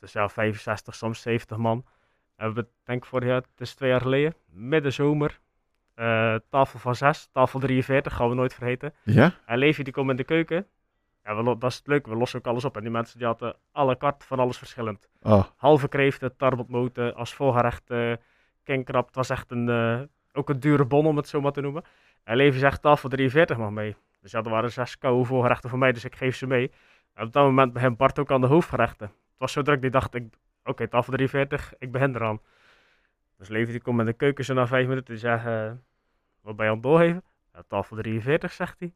Dus ja, 65, soms 70 man. En we denk vorig jaar, het is twee jaar geleden, midden zomer. eh, tafel van 6, tafel 43, gaan we nooit vergeten. Ja? En Levi die komt in de keuken. Ja, we, dat is het leuke, we lossen ook alles op. En die mensen die hadden alle kart van alles verschillend. Oh, Halve kreeften, tarbotmoten, als voorgerecht uh, kinkrab. Het was echt een, eh, ook een dure bon om het zo maar te noemen. En Levi zegt tafel 43 mag mee. Dus ja, er waren zes koude voorgerechten voor mij, dus ik geef ze mee. En op dat moment begint Bart ook aan de hoofdgerechten. Was zo druk, die dacht, ik, oké, tafel 43, ik begin eraan. Dus Levi die komt in de keuken zo na vijf minuten, die zegt, eh, wat ben je aan het doorgeven? Tafel 43, zegt hij.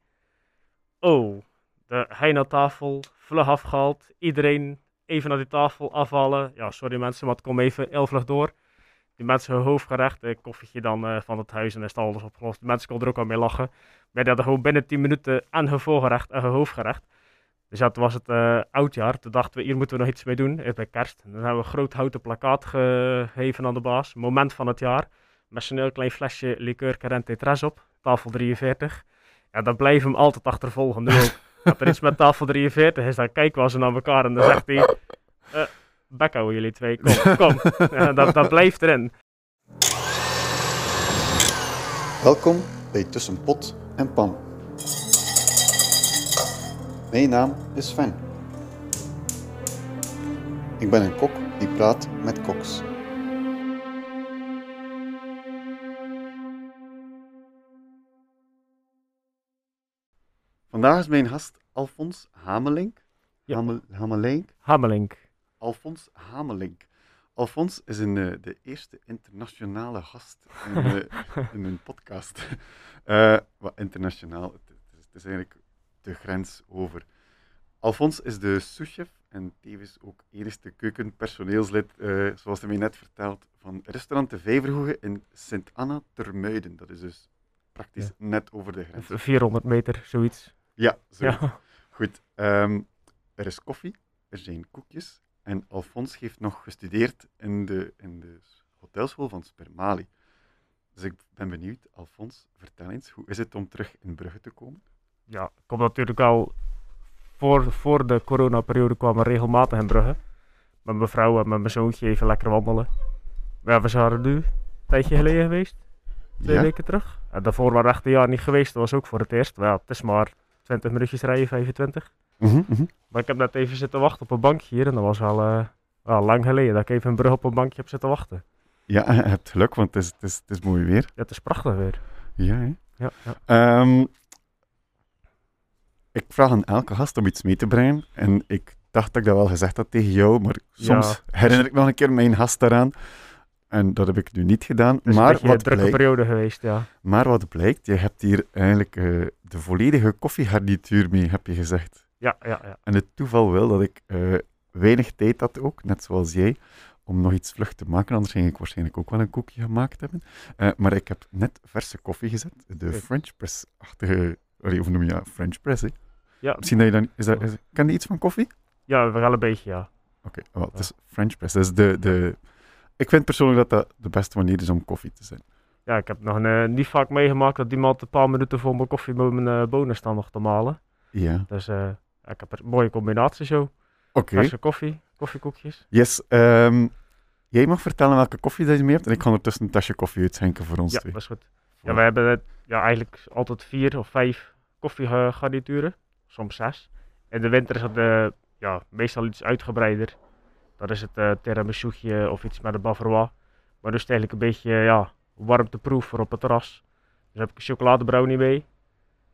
Oh, de heina-tafel, vlug afgehaald. Iedereen even naar die tafel afhalen. Ja, sorry mensen, maar het komt even heel vlug door. Die mensen hun hoofdgerecht, een koffietje dan eh, van het huis en is alles opgelost. De mensen konden er ook al mee lachen. Maar die hadden gewoon binnen 10 minuten en hun voorgerecht en hun hoofdgerecht. Dus ja, toen was het eh, oudjaar. Toen dachten we, hier moeten we nog iets mee doen. eh, Bij kerst. En dan hebben we een groot houten plakkaat gegeven aan de baas. Moment van het jaar. Met zo'n heel klein flesje liqueur Carente Tres op. Tafel 43. Ja, dan blijven we hem altijd achtervolgen. Nu ook. Dat er iets met tafel 43 is, dan kijken we ze naar elkaar en dan zegt hij... bek houden jullie twee, kom, kom. Ja, dat, dat blijft erin. welkom bij Tussen Pot en Pan. Mijn naam is Sven. Ik ben een kok die praat met koks. Vandaag is mijn gast Alfons Hamelink. Ja. Hamel, Hamelink. Hamelink. Alfons Hamelink. Alfons is een, eh, de eerste internationale gast in, in een podcast. Eh, wat internationaal, het, het is, het is eigenlijk de grens over. Alfons is de souschef en tevens ook eerste keukenpersoneelslid, eh, zoals hij mij net vertelt, van restaurant De Vijverhoege in Sint-Anna Termuiden. Dat is dus praktisch net over de grens. 400 meter, zoiets. Ja, zo. Ja. Goed, ehm, er is koffie, er zijn koekjes en Alfons heeft nog gestudeerd in de, in de hotelschool van Spermali. Dus ik ben benieuwd, Alfons, vertel eens, hoe is het om terug in Brugge te komen? Ja, ik kom natuurlijk al voor, voor de coronaperiode kwamen we regelmatig in Brugge. Met mijn vrouw en met mijn zoontje even lekker wandelen. Maar ja, we zijn er nu een tijdje geleden geweest. Twee Ja? weken terug. En daarvoor waren we echt een jaar niet geweest. Dat was ook voor het eerst. Maar ja, het is maar 20 minuutjes rijden, 25. Mhm, mhm. Maar ik heb net even zitten wachten op een bankje hier. En dat was al eh, lang geleden dat ik even in Brugge op een bankje heb zitten wachten. Ja, je hebt geluk, want het is, het is, het is mooi weer. Ja, het is prachtig weer. Ja, hè? Ja, ja. Ehm, ik vraag aan elke gast om iets mee te brengen. En ik dacht dat ik dat wel gezegd had tegen jou, maar soms herinner ik me nog een keer mijn gast daaraan. En dat heb ik nu niet gedaan. Een maar, een wat drukke blijkt, periode geweest, ja. maar wat blijkt, je hebt hier eigenlijk eh, de volledige koffiegarnituur mee, heb je gezegd. Ja, ja, ja. En het toeval wil dat ik eh, weinig tijd had ook, net zoals jij, om nog iets vlug te maken. Anders ging ik waarschijnlijk ook wel een koekje gemaakt hebben. Eh, maar ik heb net verse koffie gezet. De. French press-achtige... Hoe noem je dat? French press, hè? Ja, Misschien dat je dan... Is dat, is, ken je iets van koffie? ja wel een beetje, ja. Oké, wel, het is French press. Dat is de, de... Ik vind persoonlijk dat dat de beste manier is om koffie te zijn. Ja, ik heb nog eh, niet vaak meegemaakt dat iemand een paar minuten voor mijn koffie met mijn eh, bonen staan nog te malen. Ja. Dus eh, ik heb een mooie combinatie zo. Oké. Verse koffie, koffiekoekjes. Yes. ehm, jij mag vertellen welke koffie dat je mee hebt. En ik ga ondertussen een tasje koffie uitschenken voor ons Ja, twee. dat is goed. Ja, we hebben ja, eigenlijk altijd vier of vijf koffiegarnituren. Soms zes. In de winter is het eh, ja, meestal iets uitgebreider. Dat is het uh, of iets met een bavarois. Maar dus eigenlijk een beetje ja, warmteproef voor op het terras. Dus heb ik een chocoladebrownie mee.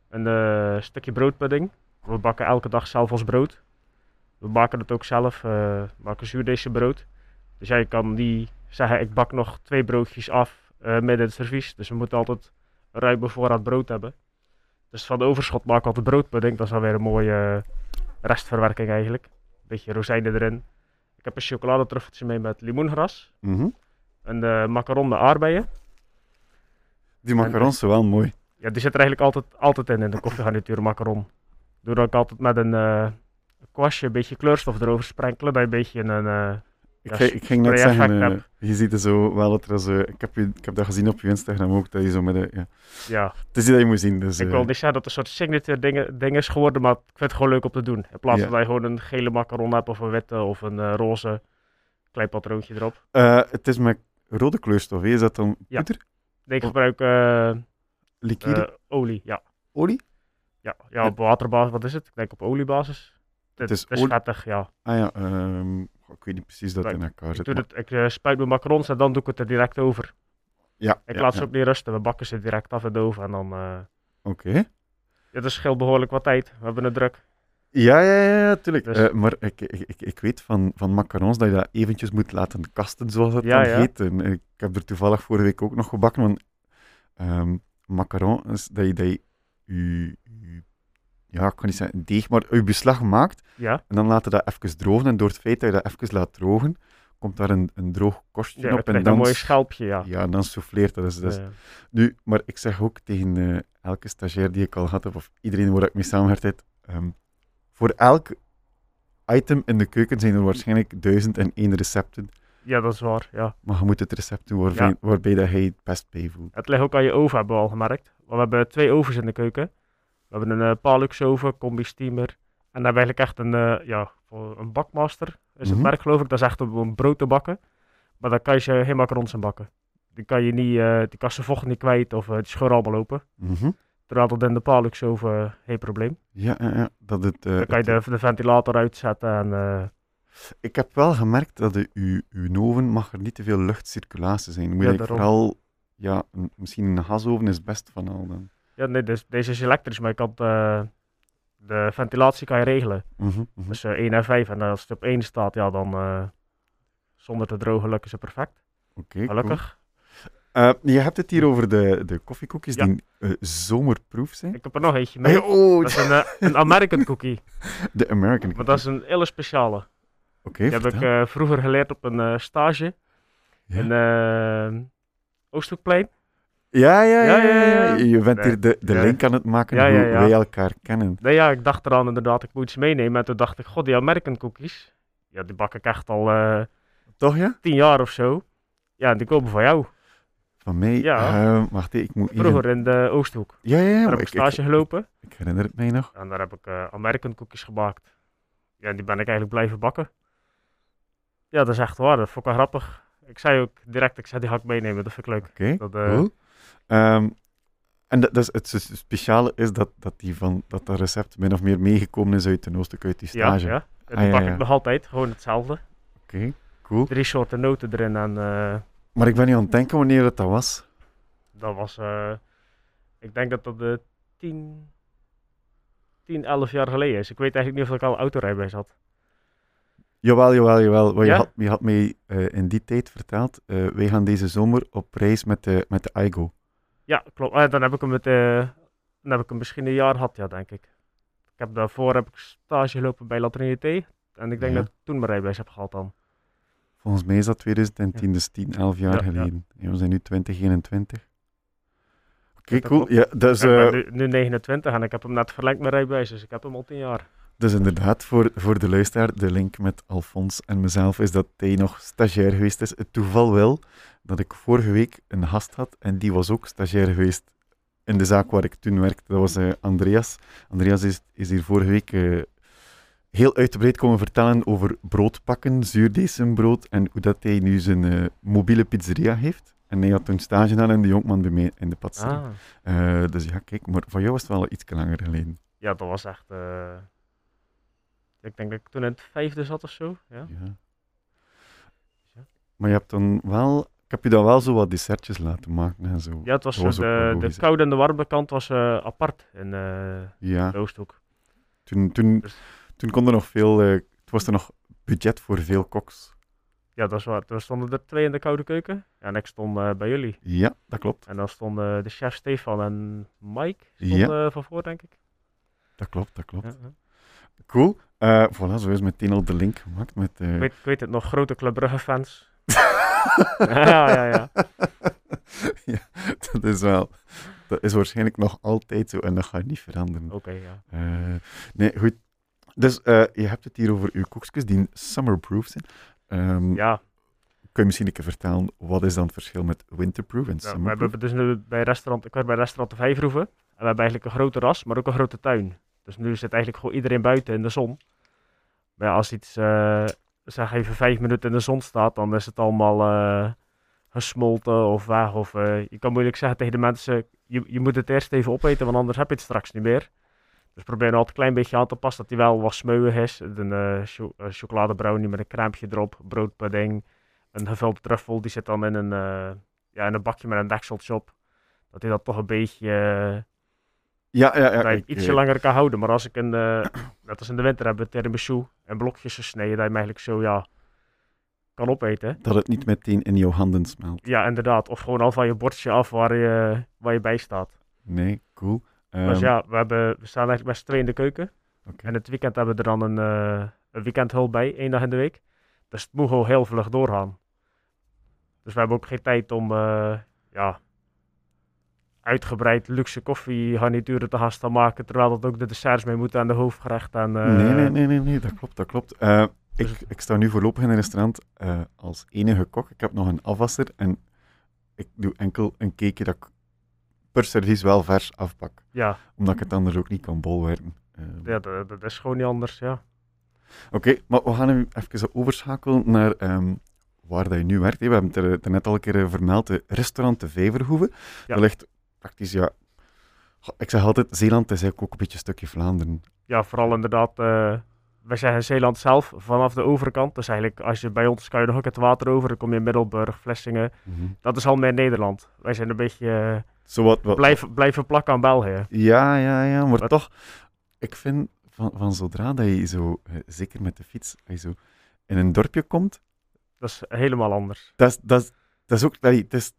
Een eh, stukje broodpudding. We bakken elke dag zelf ons brood. We maken het ook zelf. eh, we maken zuurdesembrood. Dus jij kan niet zeggen, ik bak nog twee broodjes af eh midden het servies. Dus we moeten altijd ruime voorraad brood hebben. Dus van de overschot maken we altijd broodpudding. Dat is dan weer een mooie eh, restverwerking eigenlijk. Beetje rozijnen erin. Ik heb een chocoladetruffeltje mee met limoengras. Mhm. Een uh, macaron met aardbeien. Die macarons zijn wel mooi. Ja, die zit er eigenlijk altijd, altijd in, in de koffiegarnituur macaron. Doe dat ook altijd met een, eh, een kwastje, een beetje kleurstof erover sprenkelen. Dat je een beetje een... eh, Ik, ging- ik ging net zeggen, eh, je ziet er zo wel dat er zo... Ik heb, je, ik heb dat gezien op je Instagram ook, dat je zo met de... Ja. ja, Het is die dat je moet zien, dus... ik eh, wil niet zeggen dat het een soort signature ding, ding is geworden, maar ik vind het gewoon leuk om te doen. In plaats van dat je gewoon een gele macaron hebt of een witte of een eh, roze. Klein patroontje erop. Eh, het is met rode kleurstof, is dat dan Ja. poeder? Nee, ik gebruik eh, Liquide? eh, olie, ja. olie? Ja, ja, op waterbasis, wat is het? Ik denk op oliebasis. Het, is het is olie- vettig, ja. Ah ja, ehm, goh, ik weet niet precies dat het in elkaar Ik, zit. doe maar- het, ik eh, spuit mijn macarons en dan doe ik het er direct over. Ja, Ik ja, laat ja. ze ook niet rusten. We bakken ze direct af in de oven en dan... eh Oké. ja, dat scheelt behoorlijk wat tijd. We hebben het druk. Ja, ja, ja, ja, tuurlijk. Dus- Eh, maar ik, ik, ik, ik weet van, van macarons dat je dat eventjes moet laten kasten, zoals het Ja, dan ja. heet. En ik heb er toevallig vorige week ook nog gebakken, want ehm macaron is dat je, dat je, je- je- ja, ik kan niet zeggen deeg, maar je beslag maakt Ja, en dan laat je dat even drogen. En door het feit dat je dat even laat drogen, komt daar een, een droog korstje ja op en dan, een mooi schelpje, ja. ja, dan souffleert dat. Dus, Eh, nu, maar ik zeg ook tegen eh, elke stagiair die ik al had of iedereen waar ik mee samengewerkt heb, ehm, voor elk item in de keuken zijn er waarschijnlijk duizend en één recepten, ja, dat is waar, ja. maar je moet het recept doen waarbij, Ja. waarbij dat hij het best bij voelt. Het ligt ook aan je oven, hebben we al gemerkt. Want we hebben twee ovens in de keuken. We hebben een eh Palux oven, combi steamer. En dan eigenlijk echt een, eh, ja, voor een bakmaster is het Mhm. merk geloof ik. Dat is echt om een brood te bakken. Maar dan kan je ze geen macarons in bakken. Die kan je niet, eh, die kan ze vocht niet kwijt of die scheuren allemaal lopen. Mhm. Terwijl dat in de Palux oven eh, geen probleem. Ja, ja, ja, dat het... Dan kan je het- de, de ventilator uitzetten en Ik heb wel gemerkt dat de, uw, uw oven mag er niet te veel luchtcirculatie zijn. Moet Ja, vooral... Ja, een- misschien een gasoven is het best van al dan. Ja, nee, dus, deze is elektrisch, maar je kan eh, de ventilatie kan je regelen. Mhm, mhm. Dus eh 1 en 5. En als het op 1 staat, ja, dan eh, zonder te drogen lukken ze perfect. Oké, cool. Gelukkig. Eh, je hebt het hier over de, de koffiekoekjes Ja. die eh, zomerproof zijn. Ik heb er nog eentje mee. Hey, oh, Dat is een, een American cookie. de American Maar dat is een hele speciale. Oké, Die heb ik vroeger geleerd op een stage Ja. in Oosthoekplein. Ja, ja, ja, Ja. Je bent Nee. hier de, de link aan het maken Ja, hoe wij elkaar kennen. Nee, ja, ik dacht eraan inderdaad, ik moet iets meenemen. En toen dacht ik, god, die American cookies. Ja, die bak ik echt al eh Toch, ja? tien jaar of zo. Ja, die komen van jou. Van mij? Ja. eh, wacht, ik moet even... Vroeger in de Oosthoek. Ja, ja, ja. Daar heb ik ik, ik, stage gelopen. ik herinner het mij nog. En daar heb ik eh, American cookies gemaakt. Ja, en die ben ik eigenlijk blijven bakken. Ja, dat is echt waar. Dat vond ik wel grappig. Ik zei ook direct, ik zei die ga ik meenemen. Dat vind ik leuk. Oké, eh, cool. Ehm, en dat, dat is, het speciale is dat, dat, die van, dat dat recept min of meer meegekomen is uit een hoofdstuk uit die stage. ja. Ah, ja, bak ja. ik nog altijd. Gewoon hetzelfde. Oké, cool. Drie soorten noten erin. En eh, Maar ik ben nu aan het denken wanneer het dat was. dat was... eh, ik denk dat dat de 10, 10, 11 jaar geleden is. Ik weet eigenlijk niet of ik al autorijbewijs had. Jawel, jawel, jawel. Want Ja? je, had, je had mij eh, in die tijd verteld, wij gaan deze zomer op reis met de, met de IGO. Ja, klopt. Eh, dan heb ik hem met, eh, dan heb ik hem misschien een jaar gehad, ja, denk ik. Ik heb daarvoor heb ik stage gelopen bij La Trinité. En ik denk Ja. dat ik toen mijn rijbewijs heb gehad dan. Volgens mij is dat 2010, dus 10, 11 jaar Ja, ja. geleden. Ja, we zijn nu 2021. Oké, cool. Ja, dus, ik eh, ben nu, nu 29 en ik heb hem net verlengd mijn rijbewijs, dus ik heb hem al 10 jaar. dus inderdaad, voor, voor de luisteraar, de link met Alfons en mezelf is dat hij nog stagiair geweest is. Het toeval wil dat ik vorige week een gast had en die was ook stagiair geweest in de zaak waar ik toen werkte. Dat was eh, Andreas. Andreas is, is hier vorige week eh, heel uitgebreid komen vertellen over broodpakken, zuurdesembrood en hoe dat hij nu zijn eh, mobiele pizzeria heeft. En hij had toen stage gedaan in de Jonkman bij mij in de patisserie. Ah. Dus ja, kijk, maar van jou was het wel iets langer geleden. Ja, dat was echt... ik denk dat ik toen in het vijfde zat of zo. Ja. Ja. Maar je hebt dan wel, ik heb je dan wel zo wat dessertjes laten maken en zo. Ja, het was, de, de koude en de warme kant was eh, apart in eh Ja, de Oosthoek. toen, toen, Dus- toen kon er nog veel, eh, het was er nog budget voor veel koks. Ja, dat is waar. Toen stonden er twee in de koude keuken. En ik stond bij jullie. Ja, dat klopt. En dan stonden de chef Stefan en Mike stonden Ja. van voor, denk ik. Dat klopt, dat klopt. Ja. Cool. Voilà, zo is meteen al de link gemaakt met... Ik, weet, ik weet het nog, grote Club Brugge fans. ja, ja, ja. ja, dat is wel... Dat is waarschijnlijk nog altijd zo en dat gaat niet veranderen. Oké, ja. Eh, nee, goed. Dus eh, je hebt het hier over uw koekjes die summerproof zijn. Ehm, Ja, Kun je misschien een keer vertellen, wat is dan het verschil met winterproof en ja, we summerproof? hebben dus nu bij restaurant, ik werk bij restaurant de Vijfroeven. En we hebben eigenlijk een grote ras, maar ook een grote tuin. Dus nu zit eigenlijk gewoon iedereen buiten in de zon. Maar ja, als iets eh, zeg even vijf minuten in de zon staat, dan is het allemaal eh, gesmolten of weg. Of, eh, je kan moeilijk zeggen tegen de mensen, je, je moet het eerst even opeten, want anders heb je het straks niet meer. Dus probeer er altijd een klein beetje aan te passen dat hij wel wat smeuig is. Een cho eh, chocoladebrownie met een crèmpje erop, broodpudding, een gevulde truffel, die zit dan in een, ja, in een bakje met een dekseltje op. Dat hij dat toch een beetje... Ja, ja, ja. dat je ik, ietsje eh, langer kan houden. Maar als ik een, eh, net als in de winter hebben we tiramisu en blokjes gesneden, dat je hem eigenlijk zo, ja, kan opeten. Dat het niet meteen in jouw handen smelt. Ja, inderdaad. Of gewoon al van je bordje af waar je, waar je bij staat. Nee, cool. dus Ehm, ja, we, hebben, we staan eigenlijk z'n tweeën in de keuken. En het weekend hebben we er dan een, eh een weekendhulp bij, één dag in de week. Dus het moet gewoon heel vlug doorgaan. Dus we hebben ook geen tijd om, ja, uitgebreid luxe koffiegarnituren te staan maken, terwijl dat ook de desserts mee moeten aan de hoofdgerecht. En, eh, nee, nee, nee, nee, nee, dat klopt, dat klopt. Eh, ik, Dus- ik sta nu voorlopig in een restaurant eh, als enige kok. Ik heb nog een afwasser en ik doe enkel een cakeje dat ik per servies wel vers afpak. Ja, Omdat ik het anders ook niet kan bolwerken. Eh, ja dat, dat is gewoon niet anders, ja. Oké, maar we gaan nu even overschakelen naar ehm, waar dat je nu werkt. We hebben het er, er net al een keer vermeld, de restaurant De Vijverhoeve. Ja. Dat ligt praktisch, ja... Ik zeg altijd, Zeeland is eigenlijk ook een beetje een stukje Vlaanderen. Ja, vooral inderdaad, eh wij zeggen Zeeland zelf, vanaf de overkant. Dus eigenlijk, als je bij ons kan je nog ook het water over, dan kom je in Middelburg, Vlissingen. Dat is al meer Nederland. Wij zijn een beetje eh, Zo wat, wat, blijven, blijven plakken aan België. Ja, ja, ja, maar Wat- toch, ik vind van, van zodra dat je zo, eh, zeker met de fiets, als je zo in een dorpje komt, Dat is helemaal anders. dat is, dat is, dat is ook, het, is,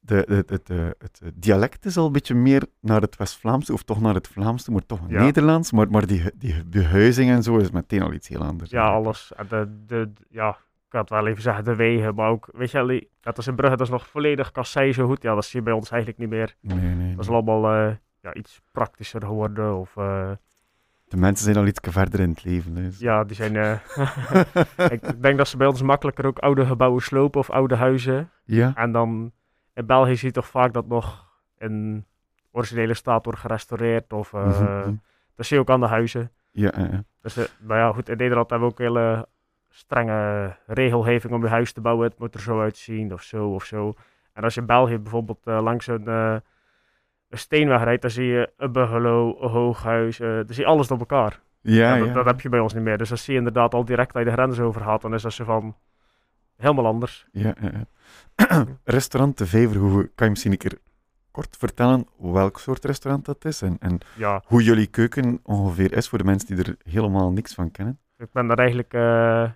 de, de, het dialect is al een beetje meer naar het West-Vlaamse, of toch naar het Vlaamse, maar toch Ja. Nederlands. Maar, maar die, die behuizing en zo is meteen al iets heel anders. Ja, alles. De, de, ja, ik kan het wel even zeggen, de wegen, maar ook, weet je, dat is in Brugge, dat is nog volledig kassei zo goed. Ja, dat zie je bij ons eigenlijk niet meer. Nee, nee, Dat is allemaal eh, ja, iets praktischer geworden. Of, eh, De mensen zijn al iets verder in het leven. Dus- ja, die zijn... eh, ik denk dat ze bij ons makkelijker ook oude gebouwen slopen of oude huizen. ja, En dan in België zie je toch vaak dat nog in originele staat wordt gerestaureerd. Of mhm. dat zie je ook aan de huizen. ja, ja. Dus eh, maar ja, goed, in Nederland hebben we ook hele strenge regelgeving om je huis te bouwen. Het moet er zo uitzien of zo of zo. En als je in België bijvoorbeeld eh, langs een, een steenweg rijdt, dan zie je een bungalow, een hooghuis. dan zie je alles door elkaar. ja, Ja, dat, ja. dat heb je bij ons niet meer. Dus dat zie je inderdaad al direct dat je de grens overgaat. Dan is dat zo van helemaal anders. Ja, ja. restaurant De Vijverhoeve, kan je misschien een keer kort vertellen welk soort restaurant dat is en, en Ja, hoe jullie keuken ongeveer is voor de mensen die er helemaal niks van kennen? Ik ben daar eigenlijk eh,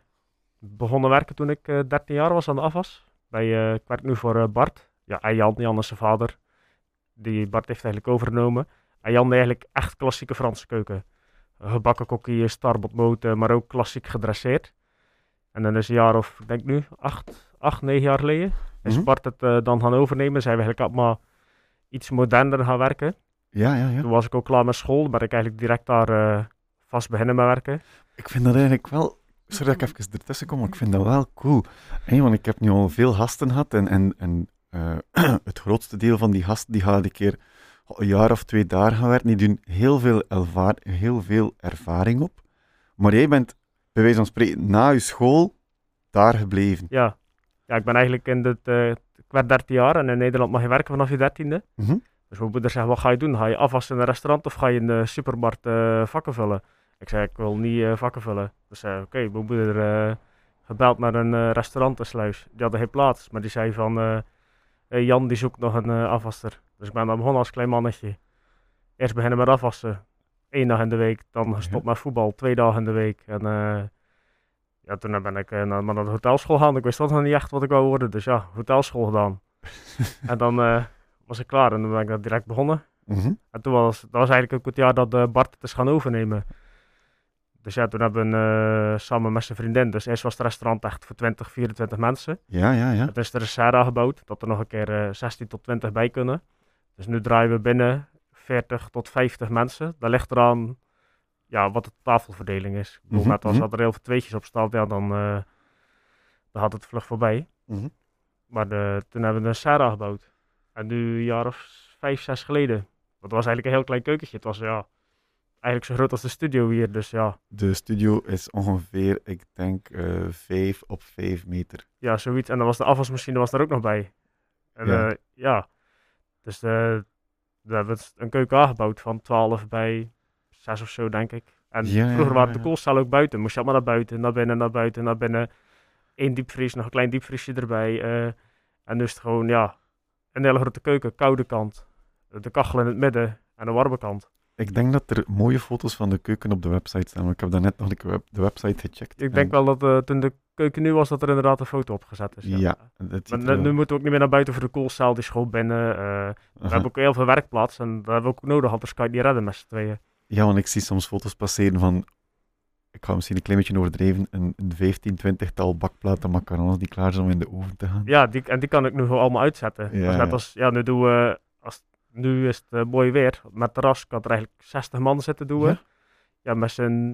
begonnen werken toen ik eh 13 jaar was aan de afwas. Bij, eh, ik werk nu voor eh, Bart. Ja, en Jan, Jan is zijn vader. Die Bart heeft eigenlijk overgenomen. En Jan eigenlijk echt klassieke Franse keuken. Gebakken kokkie, starbotmoten, maar ook klassiek gedresseerd. En dan is een jaar of, ik denk nu, acht, acht negen jaar geleden, is Mhm. Bart het eh, dan gaan overnemen. Zijn we eigenlijk allemaal iets moderner gaan werken. Ja, ja, ja. Toen was ik ook klaar met school, ben ik eigenlijk direct daar eh, vast beginnen met werken. Ik vind dat eigenlijk wel... Sorry dat ik even ertussen kom, maar ik vind dat wel cool. Want ik heb nu al veel gasten gehad en, en, en eh, het grootste deel van die gasten die gaan een keer een jaar of twee daar gaan werken. Die doen heel veel, ervaar- heel veel ervaring op. Maar jij bent, bij wijze van spreken, na je school daar gebleven. Ja. Ja, ik ben eigenlijk in het, eh, ik werd 13 jaar en in Nederland mag je werken vanaf je dertiende. Mhm. Dus mijn moeder zegt, wat ga je doen? Ga je afwassen in een restaurant of ga je in de supermarkt eh, vakken vullen? Ik zei, ik wil niet eh, vakken vullen. Dus zei, oké, mijn moeder eh, gebeld naar een eh restaurant in Sluis. Die hadden geen plaats, maar die zei van, eh, Jan die zoekt nog een eh, afwasser. Dus ik ben dan begonnen als klein mannetje. Eerst beginnen met afwassen. Eén dag in de week, dan gestopt met voetbal, twee dagen in de week. En eh, ja, toen ben ik eh, naar, naar de hotelschool gegaan. Ik wist toch nog niet echt wat ik wou worden, dus ja, hotelschool gedaan. en dan eh, was ik klaar en dan ben ik dat direct begonnen. Mhm. En toen was, dat was eigenlijk ook het jaar dat eh, Bart het is gaan overnemen. Dus ja, toen hebben we samen met zijn vriendin, dus eerst was het restaurant echt voor 20, 24 mensen. Ja, ja, ja. Het is er een serra gebouwd, dat er nog een keer eh 16 tot 20 bij kunnen. Dus nu draaien we binnen 40 tot 50 mensen. Dat ligt eraan ja, wat de tafelverdeling is. Ik bedoel, net als mhm. dat er heel veel tweetjes op staat, ja, dan, eh, dan had het vlug voorbij. Mhm. Maar de, toen hebben we een serra gebouwd. En nu een jaar of vijf, zes geleden. Dat was eigenlijk een heel klein keukentje. Het was ja, eigenlijk zo groot als de studio hier. Dus ja, De studio is ongeveer, ik denk, eh 5 op 5 meter. ja zoiets. En dan was de afwasmachine was er ook nog bij. En Ja. ja, ja. dus eh we hebben een keuken aangebouwd van 12 bij 6 of zo, denk ik. En Ja, ja, vroeger waren de ja. koelcellen ook buiten. Moest je allemaal naar buiten, naar binnen, naar buiten, naar binnen. Eén diepvries, nog een klein diepvriesje erbij. eh, en het gewoon, ja, een hele grote keuken, koude kant. De kachel in het midden en een warme kant. Ik denk dat er mooie foto's van de keuken op de website staan. Ik heb daarnet nog web- de website gecheckt. Ik denk en- wel dat eh, toen de keuken nu was, dat er inderdaad een foto opgezet is. Ja. Maar nu, moeten we ook niet meer naar buiten voor de koelcel, die is gewoon binnen. eh, we hebben ook heel veel werkplaats en dat hebben we ook nodig, anders kan je het niet redden met z'n tweeën. Ja, want ik zie soms foto's passeren van, ik ga misschien een klein beetje overdreven, een, een 15, 20-tal bakplaten macarons die klaar zijn om in de oven te gaan. Ja, die, en die kan ik nu gewoon allemaal uitzetten. Ja, net als, ja, nu doen we, als, nu is het eh, mooi weer. Met terras kan er eigenlijk 60 man zitten doen. we. Ja? Ja, met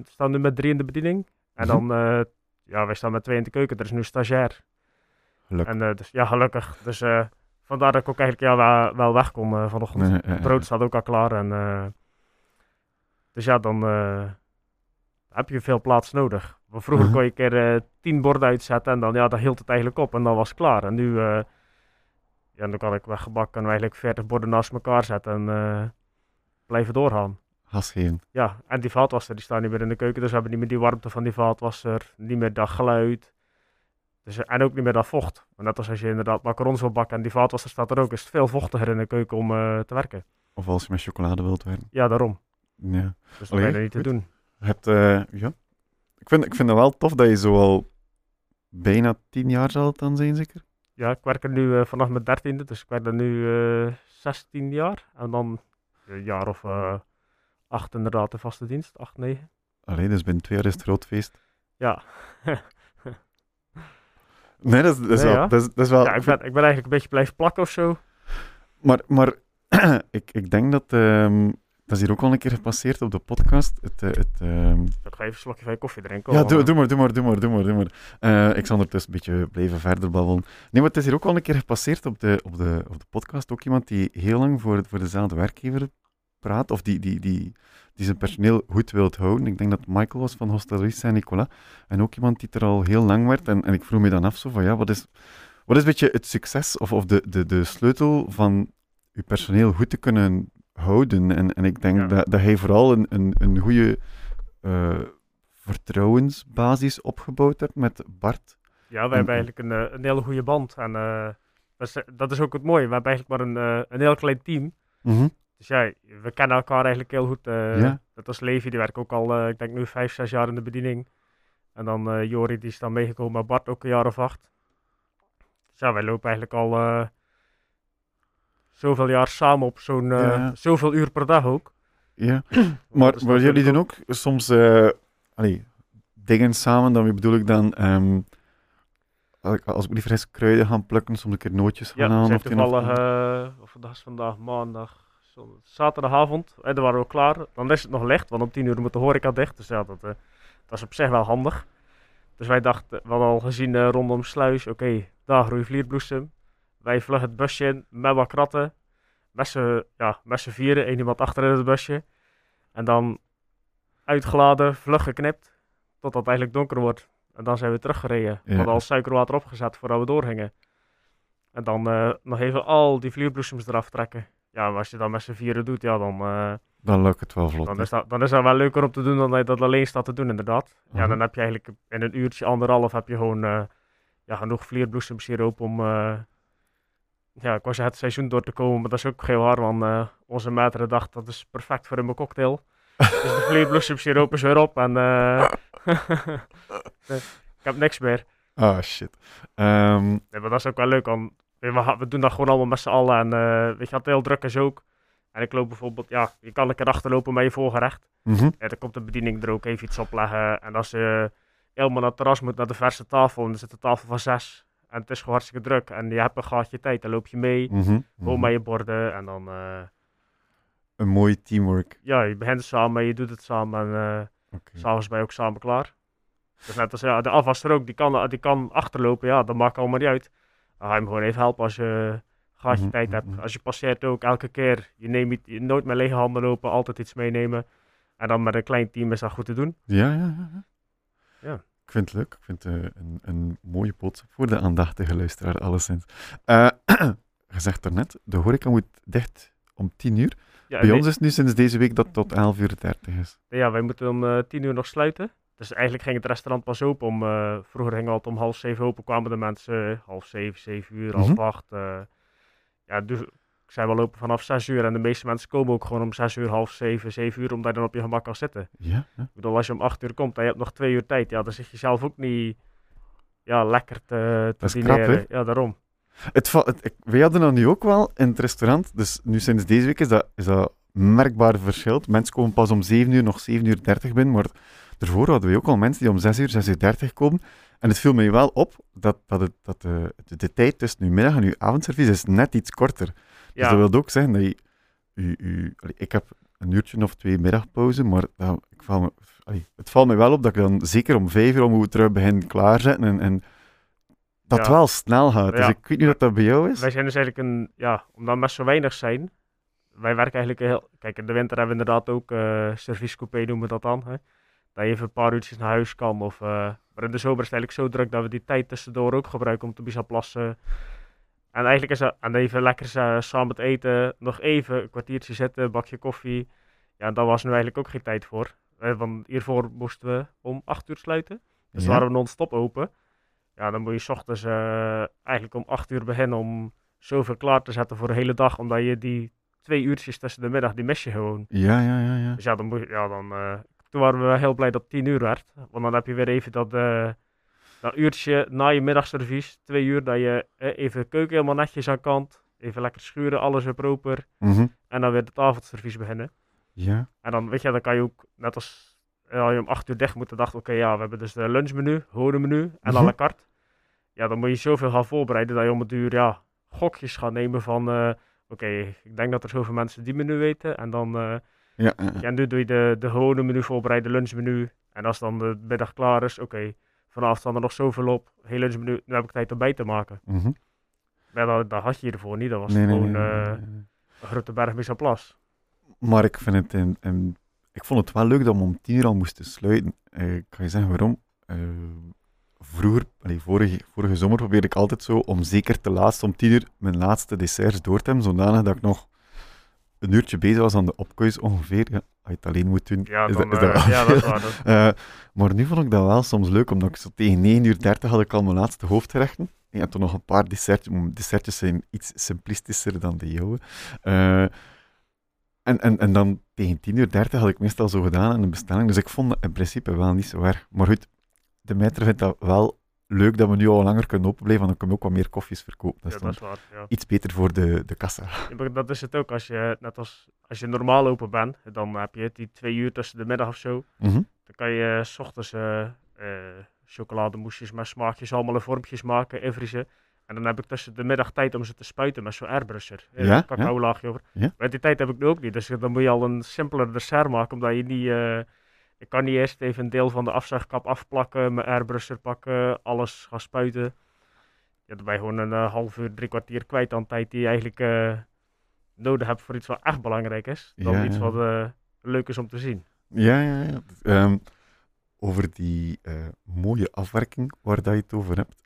staan nu met drie in de bediening. En Mhm. dan, eh, ja, wij staan met twee in de keuken. Er is nu stagiair. Gelukkig. En eh, dus, ja, gelukkig. Dus vandaar dat ik ook eigenlijk ja, wel, wel weg kon eh, vanochtend. Het brood staat ook al klaar. En, dus ja, dan eh, heb je veel plaats nodig. Want vroeger Mhm. kon je een keer eh, tien borden uitzetten en dan, ja, dan hield het eigenlijk op en dan was het klaar. En nu, eh, ja, dan kan ik weggebakken en eigenlijk 40 borden naast elkaar zetten en eh, blijven doorgaan. Gas geven. Ja, en die vaatwasser die staan niet meer in de keuken, dus we hebben niet meer die warmte van die vaatwasser, niet meer dat geluid. Dus, en ook niet meer dat vocht. Want net als als je inderdaad macarons wil bakken en die vaatwasser staat er ook, is het veel vochtiger in de keuken om te werken. Of als je met chocolade wilt werken. Ja, daarom. Ja. Dus dat niet te doen. Hebt, eh, ja. Ik vind, ik vind het wel tof dat je zo al bijna tien jaar zal het dan zijn, zeker? Ja, ik werk er nu eh, vanaf mijn dertiende, dus ik werk er nu eh 16 jaar. En dan een jaar of acht inderdaad de vaste dienst, acht, negen. Allee, dus binnen twee jaar is het groot feest. Ja. Nee, dat is, dat is Nee, wel... ja. Dat is, dat is wel ja, ik ben, ik ben eigenlijk een beetje blijven plakken of zo. Maar, maar ik, ik denk dat... ehm, dat is hier ook al een keer gepasseerd op de podcast. Het, eh, het, ehm, Ik ga even een slokje van je koffie drinken. Ja, doe, doe maar, doe maar, doe maar, doe maar, doe maar. Eh, ik zal ondertussen een beetje blijven verder babbelen. Nee, maar het is hier ook al een keer gepasseerd op de, op de, op de podcast. Ook iemand die heel lang voor, voor dezelfde werkgever praat, of die, die, die, die zijn personeel goed wil houden. Ik denk dat Michael was van Hostelry Saint-Nicolas. En ook iemand die er al heel lang werd. En, en ik vroeg me dan af, zo van ja, wat is, wat is een beetje het succes, of, of de, de, de sleutel van uw personeel goed te kunnen houden? En, en ik denk Ja. dat, dat hij vooral een, een, een goede eh, vertrouwensbasis opgebouwd hebt met Bart. Ja, wij En- hebben eigenlijk een, eh, een hele goede band. En eh, dat, is, dat is ook het mooie. We hebben eigenlijk maar een, een heel klein team. Dus ja, we kennen elkaar eigenlijk heel goed. Ja. Dat was Levi, die werkt ook al, ik denk nu vijf, zes jaar in de bediening. En dan Jori, die is dan meegekomen, maar Bart ook een jaar of acht. Dus ja, wij lopen eigenlijk al zoveel jaar samen op zo'n, eh, Ja. zoveel uur per dag ook. Ja, maar, maar jullie doen ook soms eh, allee, dingen samen, dan bedoel ik dan, ehm, als ik- niet vergis, kruiden gaan plukken, soms een keer nootjes gaan Ja, halen. of toevallig, eh of vandaag is vandaag maandag, zaterdagavond, en dan waren we klaar. Dan is het nog licht, want om tien uur moet de horeca dicht. Dus ja, dat, eh, dat is op zich wel handig. Dus wij dachten, we hadden al gezien eh, rondom Sluis, oké, daar groeit vlierbloesem. Wij vluggen het busje in met wat kratten. Met z'n ja, met vieren, één iemand achter in het busje. En dan uitgeladen, vlug geknipt, totdat het eigenlijk donker wordt. En dan zijn we teruggereden. We hadden al suikerwater opgezet voordat we doorgingen. En dan eh, nog even al die vlierbloesems eraf trekken. Ja, maar als je dat met z'n vieren doet, ja, dan, eh, Dan lukt het wel vlot. dan, is dat, dan is dat wel leuker om te doen dan dat je dat alleen staat te doen, inderdaad. Ja, Mhm. dan heb je eigenlijk in een uurtje, anderhalf, heb je gewoon eh, ja, genoeg vlierbloesemsiroop om ja, ik was het seizoen door te komen. Maar dat is ook heel hard, want eh, onze mater dacht dat is perfect voor mijn cocktail. dus de vlierbloesemsiroop is weer op en eh, ik heb niks meer. Ah, shit. Ehm, Nee, maar dat is ook wel leuk, want we, we, doen dat gewoon allemaal met z'n allen. En eh, weet je, het heel druk is ook. En ik loop bijvoorbeeld, ja, je kan een keer achterlopen met je voorgerecht. Ja, dan komt de bediening er ook even iets opleggen. En als je helemaal naar het terras moet, naar de verse tafel, en er zit een tafel van zes. En het is gewoon hartstikke druk. En je hebt een gaatje tijd, dan loop je mee. mhm, Gewoon mhm. met je borden. En dan, eh, Een mooie teamwork. ja, je begint samen, je doet het samen. En eh Oké. s'avonds ben je ook samen klaar. Dus net als ja, de afwasser ook, die kan, die kan achterlopen. Ja, dat maakt allemaal niet uit. Dan ga je hem gewoon even helpen als je gaatje Mhm, tijd hebt. mhm. Als je passeert ook, elke keer. Je neemt je nooit met lege handen lopen, altijd iets meenemen. En dan met een klein team is dat goed te doen. Ja, ja, ja. ja. Ik vind het leuk. Ik vind het eh, een, een mooie boodschap voor de aandachtige luisteraar, alleszins. Eh je zegt daarnet, de horeca moet dicht om 10 uur. Ja, Bij ons is het nu sinds deze week dat het tot 11 uur 30 is. Ja, wij moeten om eh, tien uur nog sluiten. Dus eigenlijk ging het restaurant pas open om... eh, vroeger ging het om half zeven open. Kwamen de mensen eh, half zeven, zeven uur, half Mhm. acht. eh. ja, dus zei wel open vanaf zes uur. En de meeste mensen komen ook gewoon om zes uur, half zeven, zeven uur. Omdat je dan op je gemak kan zitten. Ja, ja. Ik bedoel, als je om acht uur komt en je hebt nog twee uur tijd. Ja, dan zit je zelf ook niet... Ja, lekker te, te Dat is krap, dineren. ja, daarom. Het, het, wij hadden dat nu ook wel in het restaurant. Dus nu sinds deze week is dat, is dat merkbaar verschilt. Mensen komen pas om 7 uur, nog 7 uur 30 binnen. Maar daarvoor hadden we ook al mensen die om 6 uur, 6 uur 30 komen. En het viel mij wel op dat, dat, het, dat de, de, de tijd tussen uw middag en uw avondservice is net iets korter. Dus dat wil ook zeggen dat je... U, u, allee, ik heb een uurtje of twee middagpauze, maar dat, ik val me, allee, het valt mij wel op dat ik dan zeker om vijf uur om moet terug beginnen klaarzetten en, en dat Ja. wel snel gaat. Dus Ja. ik weet niet of dat bij jou is. Wij zijn dus eigenlijk een, ja, omdat we zo weinig zijn. Wij werken eigenlijk heel. Kijk, in de winter hebben we inderdaad ook eh servicecoupé noemen we dat dan. Hè? Dat je even een paar uurtjes naar huis kan. Of, eh, maar in de zomer is het eigenlijk zo druk dat we die tijd tussendoor ook gebruiken om te bisa plassen. En eigenlijk is dat, en even lekker eh, samen met eten, nog even een kwartiertje zitten, een bakje koffie. Ja, daar was nu eigenlijk ook geen tijd voor. Want hiervoor moesten we om acht uur sluiten. Dus Ja. waren we non-stop open. Ja, dan moet je 's ochtends eh, eigenlijk om 8 uur beginnen om zoveel klaar te zetten voor de hele dag. Omdat je die twee uurtjes tussen de middag, die mis je gewoon. Ja, ja, ja, ja. Dus ja, dan moet je, ja dan, eh, toen waren we heel blij dat het 10 uur werd. Want dan heb je weer even dat, dat uurtje na je middagservies, twee uur, dat je eh, even de keuken helemaal netjes aan kant. Even lekker schuren, alles weer proper. Mhm. En dan weer het avondservies beginnen. Ja, En dan, weet je, dan kan je ook, net als als je om 8 uur dicht moet, dan dacht oké, ja, we hebben dus de lunchmenu, horenmenu en à la carte. Ja, dan moet je zoveel gaan voorbereiden dat je om het uur, ja, gokjes gaat nemen van, eh, oké, ik denk dat er zoveel mensen die menu weten. En dan, eh, ja, ja. ja, nu doe je de, de gewone menu voorbereiden, lunchmenu. En als dan de middag klaar is, oké, vanavond staan er nog zoveel op, heel lunchmenu, nu heb ik tijd om bij te maken. Maar dat, dat had je hiervoor niet, dat was Nee, gewoon nee, nee, eh, een grote berg mis plas. Maar ik vind het, in, in- ik vond het wel leuk dat we om tien uur al moesten sluiten. Eh, ik kan je zeggen waarom. Eh, vroeger, allee, vorige, vorige zomer probeerde ik altijd zo om zeker te laatst om tien uur mijn laatste desserts door te hebben, zodanig dat ik nog een uurtje bezig was aan de opkeus ongeveer. Ja, als je het alleen moet doen, Ja, is dan, dat, is dat eh, ja, dat is waar. dat- Eh, maar nu vond ik dat wel soms leuk, omdat ik zo tegen 9 uur 30 had ik al mijn laatste hoofdgerechten. Ik had toen nog een paar dessertjes, dessertjes zijn iets simplistischer dan de jouwe. Eh, en, en, en dan tegen 10 uur 30 had ik meestal zo gedaan aan de bestelling, dus ik vond dat in principe wel niet zo erg. Maar goed, de meter vindt dat wel leuk dat we nu al langer kunnen openblijven, want dan kunnen we ook wat meer koffies verkopen. Dat ja, dat is waar, ja. iets beter voor de, de kassa. Ja, dat is het ook. Als je, net als als je normaal open bent, dan heb je die twee uur tussen de middag of zo. Mhm. Dan kan je eh, s ochtends eh eh, chocolademoesjes met smaakjes allemaal in vormpjes maken, invriezen. En dan heb ik tussen de middag tijd om ze te spuiten met zo'n airbrusher. Ja, cacao laagje over. Maar die tijd heb ik nu ook niet. Dus dan moet je al een simpeler dessert maken, omdat je niet... ik kan niet eerst even een deel van de afzuigkap afplakken, mijn airbrusher pakken, alles gaan spuiten. Ja, dan ben je gewoon een eh, half uur, drie kwartier kwijt aan tijd die je eigenlijk eh, nodig hebt voor iets wat echt belangrijk is. Dan Ja, iets ja. wat eh, leuk is om te zien. Ja, ja, ja. Ehm, over die mooie afwerking waar dat je het over hebt.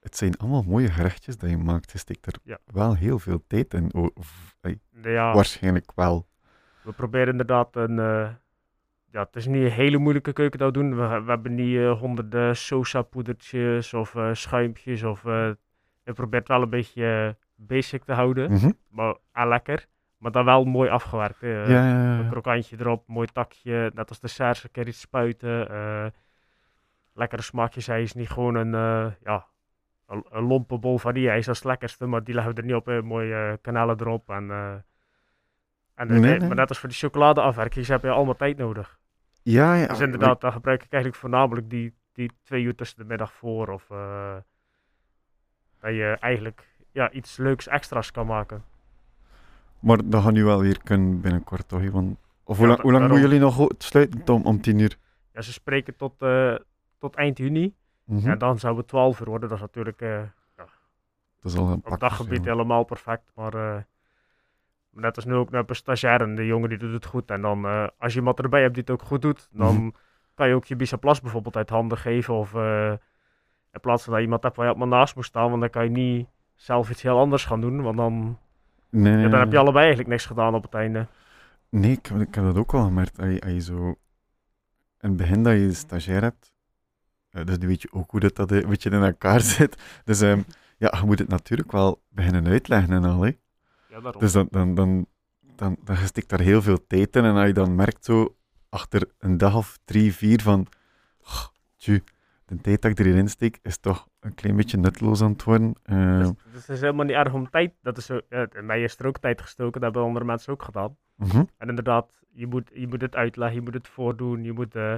het zijn allemaal mooie gerechtjes dat je maakt. Je steekt er Ja. wel heel veel tijd in. Of, Waarschijnlijk wel. we proberen inderdaad een... ja, het is niet een hele moeilijke keuken dat we doen. We, we hebben niet eh, honderden sosa-poedertjes of eh, schuimpjes. Of, eh we proberen het wel een beetje basic te houden, Mhm. maar ah, lekker. Maar dan wel mooi afgewerkt. ja, ja, ja, Een krokantje erop, mooi takje, net als desserts, een keer iets spuiten. lekkere smaakjes ijs, niet gewoon een, ja, een, een lompe bol vanille-ijs, dat is het lekkerste, maar die leggen we er niet op, mooie kanalen erop. En, en, Nee, nee, nee. Maar net als voor die chocoladeafwerking heb je allemaal tijd nodig. Ja, ja. dus inderdaad, dan gebruik ik eigenlijk voornamelijk die, die twee uur tussen de middag voor, of eh, dat je eigenlijk ja, iets leuks extra's kan maken. Maar dat gaan nu wel weer kunnen binnenkort, toch? Want, of hoe, Ja, lang, hoe lang moeten jullie nog sluiten om, om tien uur? Ja, ze spreken tot, eh, tot eind juni. Mhm. En dan zou het 12 uur worden. Dat is natuurlijk eh, Dat is al een op pak. daggebied helemaal perfect. Maar Net als nu ook een stagiair en de jongen die doet het goed. En dan eh, als je iemand erbij hebt die het ook goed doet, dan Mhm. kan je ook je Bisaplas bijvoorbeeld uit handen geven. Of eh, in plaats van dat iemand hebt waar je allemaal naast moet staan, want dan kan je niet zelf iets heel anders gaan doen. Want dan, Nee, ja, dan heb je allebei eigenlijk niks gedaan op het einde. Nee, ik, heb- ik heb dat ook wel gemerkt. Als je, als je zo in het begin dat je een stagiair hebt, eh, dus nu weet je ook hoe dat, dat een beetje in elkaar zit. Dus ehm, ja, je moet het natuurlijk wel beginnen uitleggen en al. Hè. Ja. Dus dan, dan, dan, dan, dan stikt daar heel veel tijd in. En als je dan merkt zo achter een dag of drie, vier van, "Oh, tju, de tijd dat ik erin steek is toch een klein beetje nutteloos aan het worden. Dus, dus het is helemaal niet erg om tijd. Dat is zo, ja, in mij is er ook tijd gestoken, dat hebben andere mensen ook gedaan. mhm. En inderdaad, je moet, je moet het uitleggen, je moet het voordoen, je moet... eh,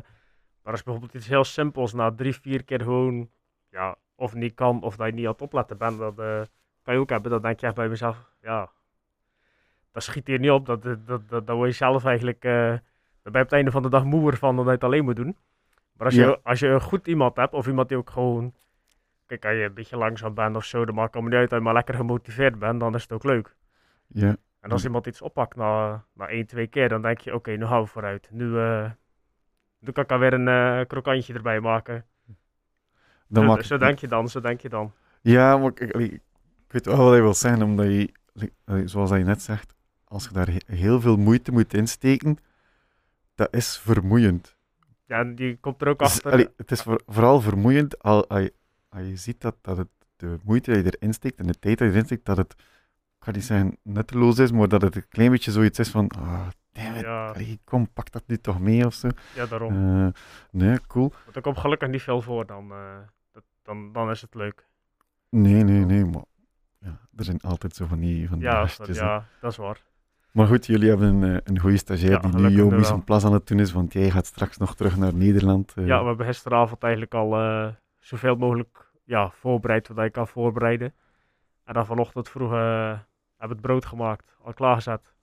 maar als bijvoorbeeld iets heel simpels na drie, vier keer gewoon, ja, of niet kan, of dat je niet aan het opletten bent, dat eh, kan je ook hebben. Dan denk je echt bij mezelf, ja, dat schiet hier niet op. Dat, dat, dat, dat, word je zelf eigenlijk, eh dan ben je op het einde van de dag moeer van dat je het alleen moet doen. Maar als, Ja. je, als je een goed iemand hebt, of iemand die ook gewoon, kijk, als je een beetje langzaam bent of zo, dan maakt het niet uit, als je maar lekker gemotiveerd bent, dan is het ook leuk. Ja, En als iemand iets oppakt na, na één, twee keer, dan denk je, oké, nu gaan we vooruit. Nu, nu kan ik alweer een eh, krokantje erbij maken. dan zo, maakt zo denk je dan, zo denk je dan. Ja, maar ik, ik, ik weet wel wat je wil zeggen, omdat je, zoals je net zegt, als je daar he- heel veel moeite moet insteken, dat is vermoeiend. Ja, die komt er ook Dus, achter. allee, het is voor- vooral vermoeiend al, als, je, als je ziet dat, dat het, de moeite die je erin steekt en de tijd die je erin steekt, dat het, ik ga niet zeggen nutteloos is, maar dat het een klein beetje zoiets is van, ah, damn it, ja, allee, kom, pak dat nu toch mee of zo. ja, daarom. Eh, nee, cool. Want er komt gelukkig niet veel voor, dan, eh, dat, dan, dan is het leuk. Nee, nee, nee, maar ja, er zijn altijd zo van die, van die Ja, dat, gastjes, hè. ja, dat is waar. Maar goed, jullie hebben een, eh, een goede stagiair Ja, die nu en place aan het doen is, want jij gaat straks nog terug naar Nederland. eh. Ja, we hebben gisteravond eigenlijk al eh, zoveel mogelijk ja, voorbereid wat ik kan voorbereiden. En dan vanochtend vroeg hebben we het brood gemaakt, al klaargezet.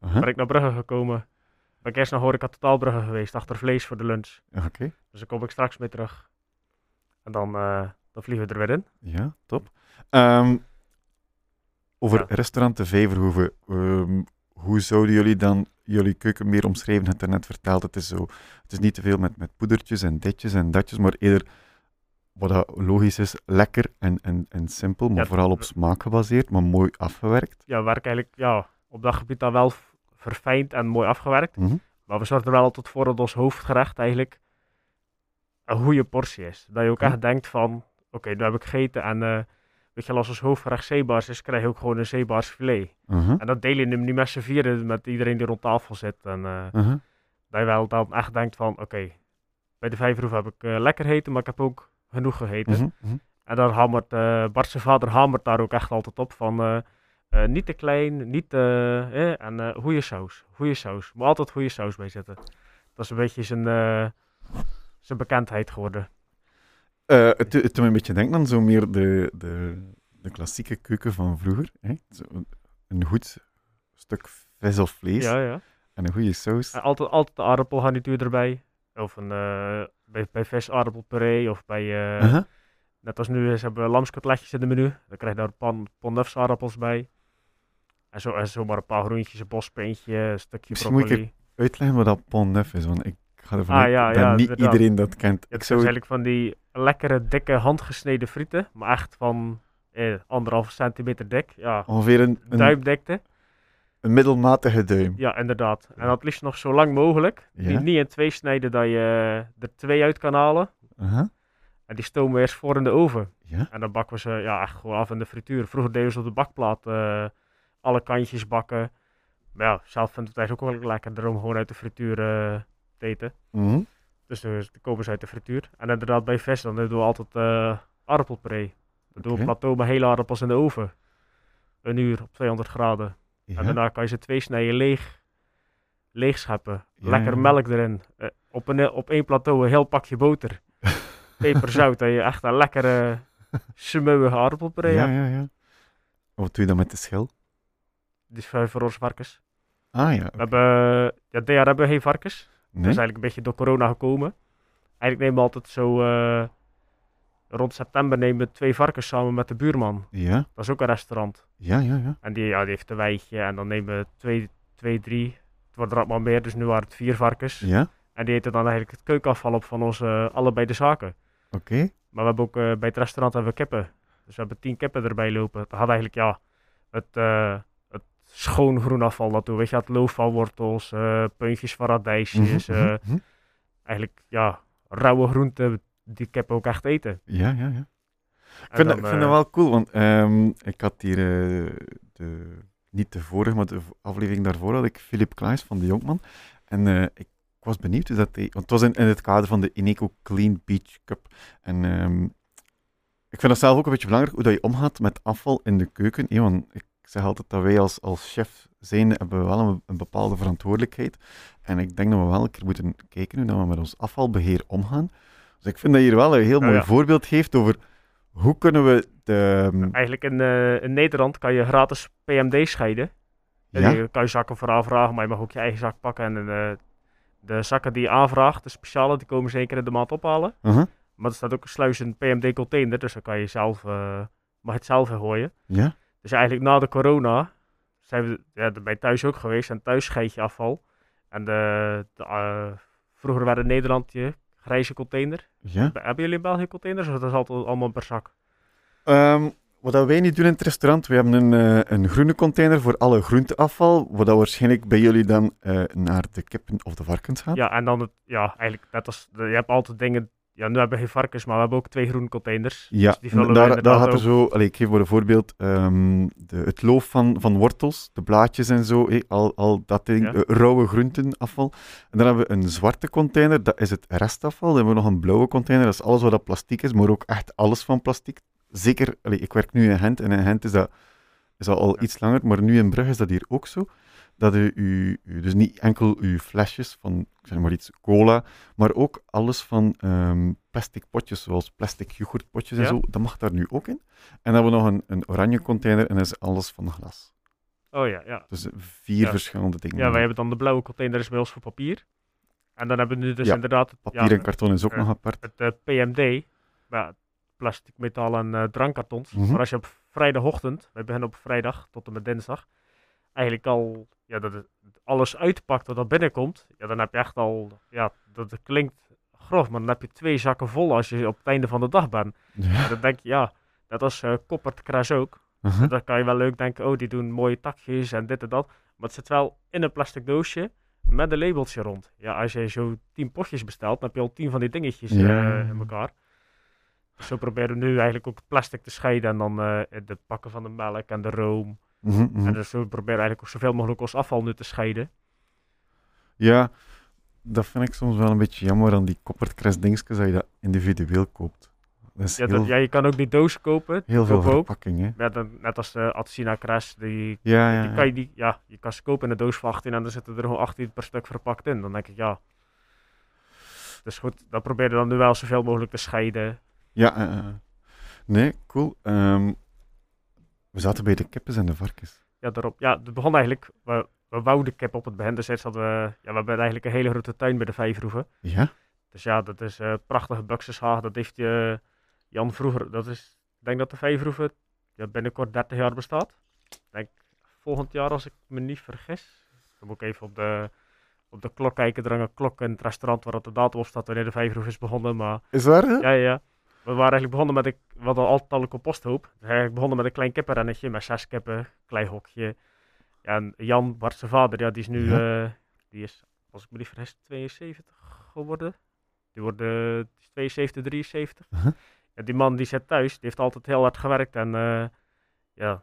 Aha, Ben ik naar Brugge gekomen. Ben ik eerst naar Horeca Totaalbrugge geweest, achter vlees voor de lunch. Oké, Dus daar kom ik straks mee terug. En dan, dan vliegen we er weer in. ja, top. Ehm, over Ja. restaurant De Vijverhoeven, ehm, hoe zouden jullie dan jullie keuken meer omschrijven? Je hebt net verteld, het is, zo, het is niet te veel met, met poedertjes en ditjes en datjes, maar eerder, wat logisch is, lekker en, en, en simpel, maar Ja, vooral op smaak gebaseerd, maar mooi afgewerkt. Ja, we werken eigenlijk ja, op dat gebied dan wel verfijnd en mooi afgewerkt. Mhm. Maar we zorgen er wel altijd voor dat ons hoofdgerecht eigenlijk een goede portie is. Dat je ook echt denkt van, oké, nu heb ik gegeten en eh, weet je, als ons hoofdgerecht zeebaars is, krijg je ook gewoon een zeebaars filet. Aha, En dat deel je niet met z'n vieren, met iedereen die rond tafel zit. En eh, aha. dat je wel dan echt denkt van, oké, bij de vijverhoef heb ik eh, lekker gegeten, maar ik heb ook genoeg gegeten. Mhm. En daar hamert uh, Bart zijn vader hamert daar ook echt altijd op van eh, eh, niet te klein, niet te, eh, en eh goede saus, goede saus. Moet altijd goede saus bij zitten. Dat is een beetje zijn, eh, zijn bekendheid geworden. Eh, het, het doet me een beetje denken aan zo meer de, de, de klassieke keuken van vroeger. Hè? Zo een, een goed stuk vis of vlees Ja, ja. en een goede saus. En altijd, altijd de aardappelgarnituur erbij. Of een, eh, bij, bij vis aardappelpuree of bij, eh, Aha. net als nu is, hebben we lamskotletjes in de menu. Dan krijg je daar pan, aardappels bij. En, zo, en zomaar een paar groentjes, een bospeentje, een stukje Misschien moet ik broccoli. Uitleggen wat dat pont neuf is, want ik ga ervan Ah, uit ja, dat ja, niet inderdaad. iedereen dat kent. Ik het zou... eigenlijk van die lekkere, dikke, handgesneden frieten. Maar echt van eh, anderhalf centimeter dik. Ja, Ongeveer een, een, duimdikte. een middelmatige duim. Ja, inderdaad. En dat liefst nog zo lang mogelijk. Ja. Niet, niet in twee snijden dat je er twee uit kan halen. Aha. En die stomen we eerst voor in de oven. Ja. En dan bakken we ze ja, echt gewoon af in de frituur. Vroeger deden we ze op de bakplaat eh, alle kantjes bakken. Maar ja, zelf vind ik het eigenlijk ook wel lekker om gewoon uit de frituur eh, te eten. Mhm. Dus de, de komen ze uit de frituur. En inderdaad bij vis dan doen we altijd eh aardappelpuree. Dan doen we plateau met hele aardappels in de oven. Een uur op 200 graden. Ja. En daarna kan je ze twee snijden leeg, leeg scheppen. Ja, Lekker ja. melk erin. Eh, op, een, op één plateau een heel pakje boter. Peper, zout. Dat je echt een lekkere, smeuïge aardappelpuree ja, ja, ja. Wat doe je dan met de schil? Die is voor, ons varkens. Ah ja, We hebben, ja, dit jaar hebben we geen varkens. Dat nee? is eigenlijk een beetje door corona gekomen. Eigenlijk nemen we altijd zo eh, rond september nemen we twee varkens samen met de buurman. Ja, Dat is ook een restaurant. ja, ja, ja. En die, ja, die heeft een weidje en dan nemen we twee, twee, drie. Het wordt er allemaal meer, dus nu waren het vier varkens. Ja, En die eten dan eigenlijk het keukenafval op van onze eh, allebei de zaken. oké. Maar we hebben ook eh, bij het restaurant hebben we kippen. Dus we hebben tien kippen erbij lopen. Dat had eigenlijk ja, het, schoon groenafval dat doen. Weet je, het loofvalwortels, eh puntjes van radijsjes. Mhm, eh, mhm, mhm. eigenlijk ja, rauwe groenten die kippen ook echt eten. Ja, ja, ja. Ik vind, dat, ik vind eh, dat wel cool, want ehm, ik had hier de, niet de vorige, maar de aflevering daarvoor had ik Philip Klaes van de Jonkman. En eh, ik was benieuwd hoe dat hij, want het was in, in het kader van de Ineco Clean Beach Cup. En ehm, ik vind dat zelf ook een beetje belangrijk, hoe dat je omgaat met afval in de keuken. hè, want ik zeg altijd dat wij als, als chef zijn, hebben we wel een, een bepaalde verantwoordelijkheid. En ik denk dat we wel een keer moeten kijken hoe dat we met ons afvalbeheer omgaan. Dus ik vind dat je hier wel een heel mooi ja. voorbeeld geeft over hoe kunnen we de... Eigenlijk in, eh, in Nederland kan je gratis PMD scheiden. En Ja, je kan je zakken voor aanvragen, maar je mag ook je eigen zak pakken. En eh, de zakken die je aanvraagt, de speciale, die komen zeker in de maand ophalen. uh-huh, Maar er staat ook een sluis in PMD container, dus dan kan je zelf, eh, mag het zelf gooien. ja, Dus eigenlijk na de corona zijn we ja, bij thuis ook geweest en thuis scheid je afval. En de, de, eh, vroeger werd in Nederland je grijze container. ja. Hebben jullie in België containers of dat is altijd allemaal per zak? Ehm, wat wij niet doen in het restaurant, we hebben een, eh, een groene container voor alle groenteafval, wat dat waarschijnlijk bij jullie dan eh, naar de kippen of de varkens gaat. Ja, en dan het, ja, eigenlijk net als, je hebt altijd dingen, ja, nu hebben we geen varkens, maar we hebben ook twee groene containers. Ja, Dus die we daar, daar gaat er zo, allee, ik geef voor een voorbeeld, ehm, de, het loof van, van wortels, de blaadjes en zo, al, al dat ding, Ja. eh, rauwe groentenafval. En dan hebben we een zwarte container, dat is het restafval. Dan hebben we nog een blauwe container, dat is alles wat dat plastic is, maar ook echt alles van plastic. Zeker, allee, ik werk nu in Gent en in Gent is dat, is dat al Ja. iets langer, maar nu in Brugge is dat hier ook zo. Dat u, u, u- dus niet enkel uw flesjes van, zeg maar iets, cola, maar ook alles van ehm, plastic potjes, zoals plastic yoghurtpotjes en zo, dat mag daar nu ook in. En dan hebben we nog een, een oranje container en dat is alles van glas. Oh ja, ja. Dus vier Ja. verschillende dingen. Ja, wij hebben dan de blauwe container is bij ons voor papier. En dan hebben we nu dus Ja, inderdaad het, Papier en karton is ook eh, nog apart. het eh, PMD, ja, plastic, metaal en eh, drankkartons. Mhm. Maar als je op vrijdagochtend, wij beginnen op vrijdag tot en met dinsdag, eigenlijk al ja, dat het, alles uitpakt wat er binnenkomt, ja, dan heb je echt al, ja, dat klinkt grof, maar dan heb je twee zakken vol als je op het einde van de dag bent. Ja. En dan denk je, ja, net als eh Koppert ook. Uh-huh. Dan kan je wel leuk denken, oh, die doen mooie takjes en dit en dat. Maar het zit wel in een plastic doosje met een labeltje rond. Ja, als je zo tien potjes bestelt, dan heb je al tien van die dingetjes eh, in elkaar. Dus zo proberen we nu eigenlijk ook het plastic te scheiden en dan eh de pakken van de melk en de room. Mhm, mhm. En dus zo proberen we eigenlijk ook zoveel mogelijk ons afval nu te scheiden. Ja, dat vind ik soms wel een beetje jammer aan die koppertkres dingetjes dat je dat individueel koopt. Dat Ja, heel, dat, ja, je kan ook die doos kopen. heel veel koop ook. verpakking, hè. Net, als de Atsina Crash, die Ja, ja, Die kan je, die, ja, je kan ze kopen in een doos van 18 en dan zitten er gewoon 18 per stuk verpakt in. Dan denk ik, ja. Dus goed, dan probeer je dan nu wel zoveel mogelijk te scheiden. Ja, eh, eh. nee, cool. Ehm, we zaten bij de kippen en de varkens. Ja, daarop. Ja, het begon eigenlijk, we, we wouden kip op het begin. Dus eerst hadden we, ja, we hebben eigenlijk een hele grote tuin bij de Vijfroeven. Ja? Dus ja, dat is eh prachtige buxushaag. Dat heeft je, Jan vroeger, dat is, ik denk dat de Vijfroeven ja, binnenkort 30 jaar bestaat. Ik denk volgend jaar als ik me niet vergis. Dan moet ik even op de, op de klok kijken. Er hangt een klok in het restaurant waar dat de datum op staat wanneer de Vijfroeven is begonnen. Maar Is waar? hè? ja, ja. We waren eigenlijk begonnen met, een, we hadden altijd al een composthoop. Dus eigenlijk begonnen met een klein kippenrennetje met zes kippen, klein hokje. Ja, en Jan, Bart zijn vader, ja, die is nu, eh, die is, als ik me niet vergis, 72 geworden. Die wordt is 72, 73. Uh-huh. Ja, die man die zit thuis, die heeft altijd heel hard gewerkt en eh, ja,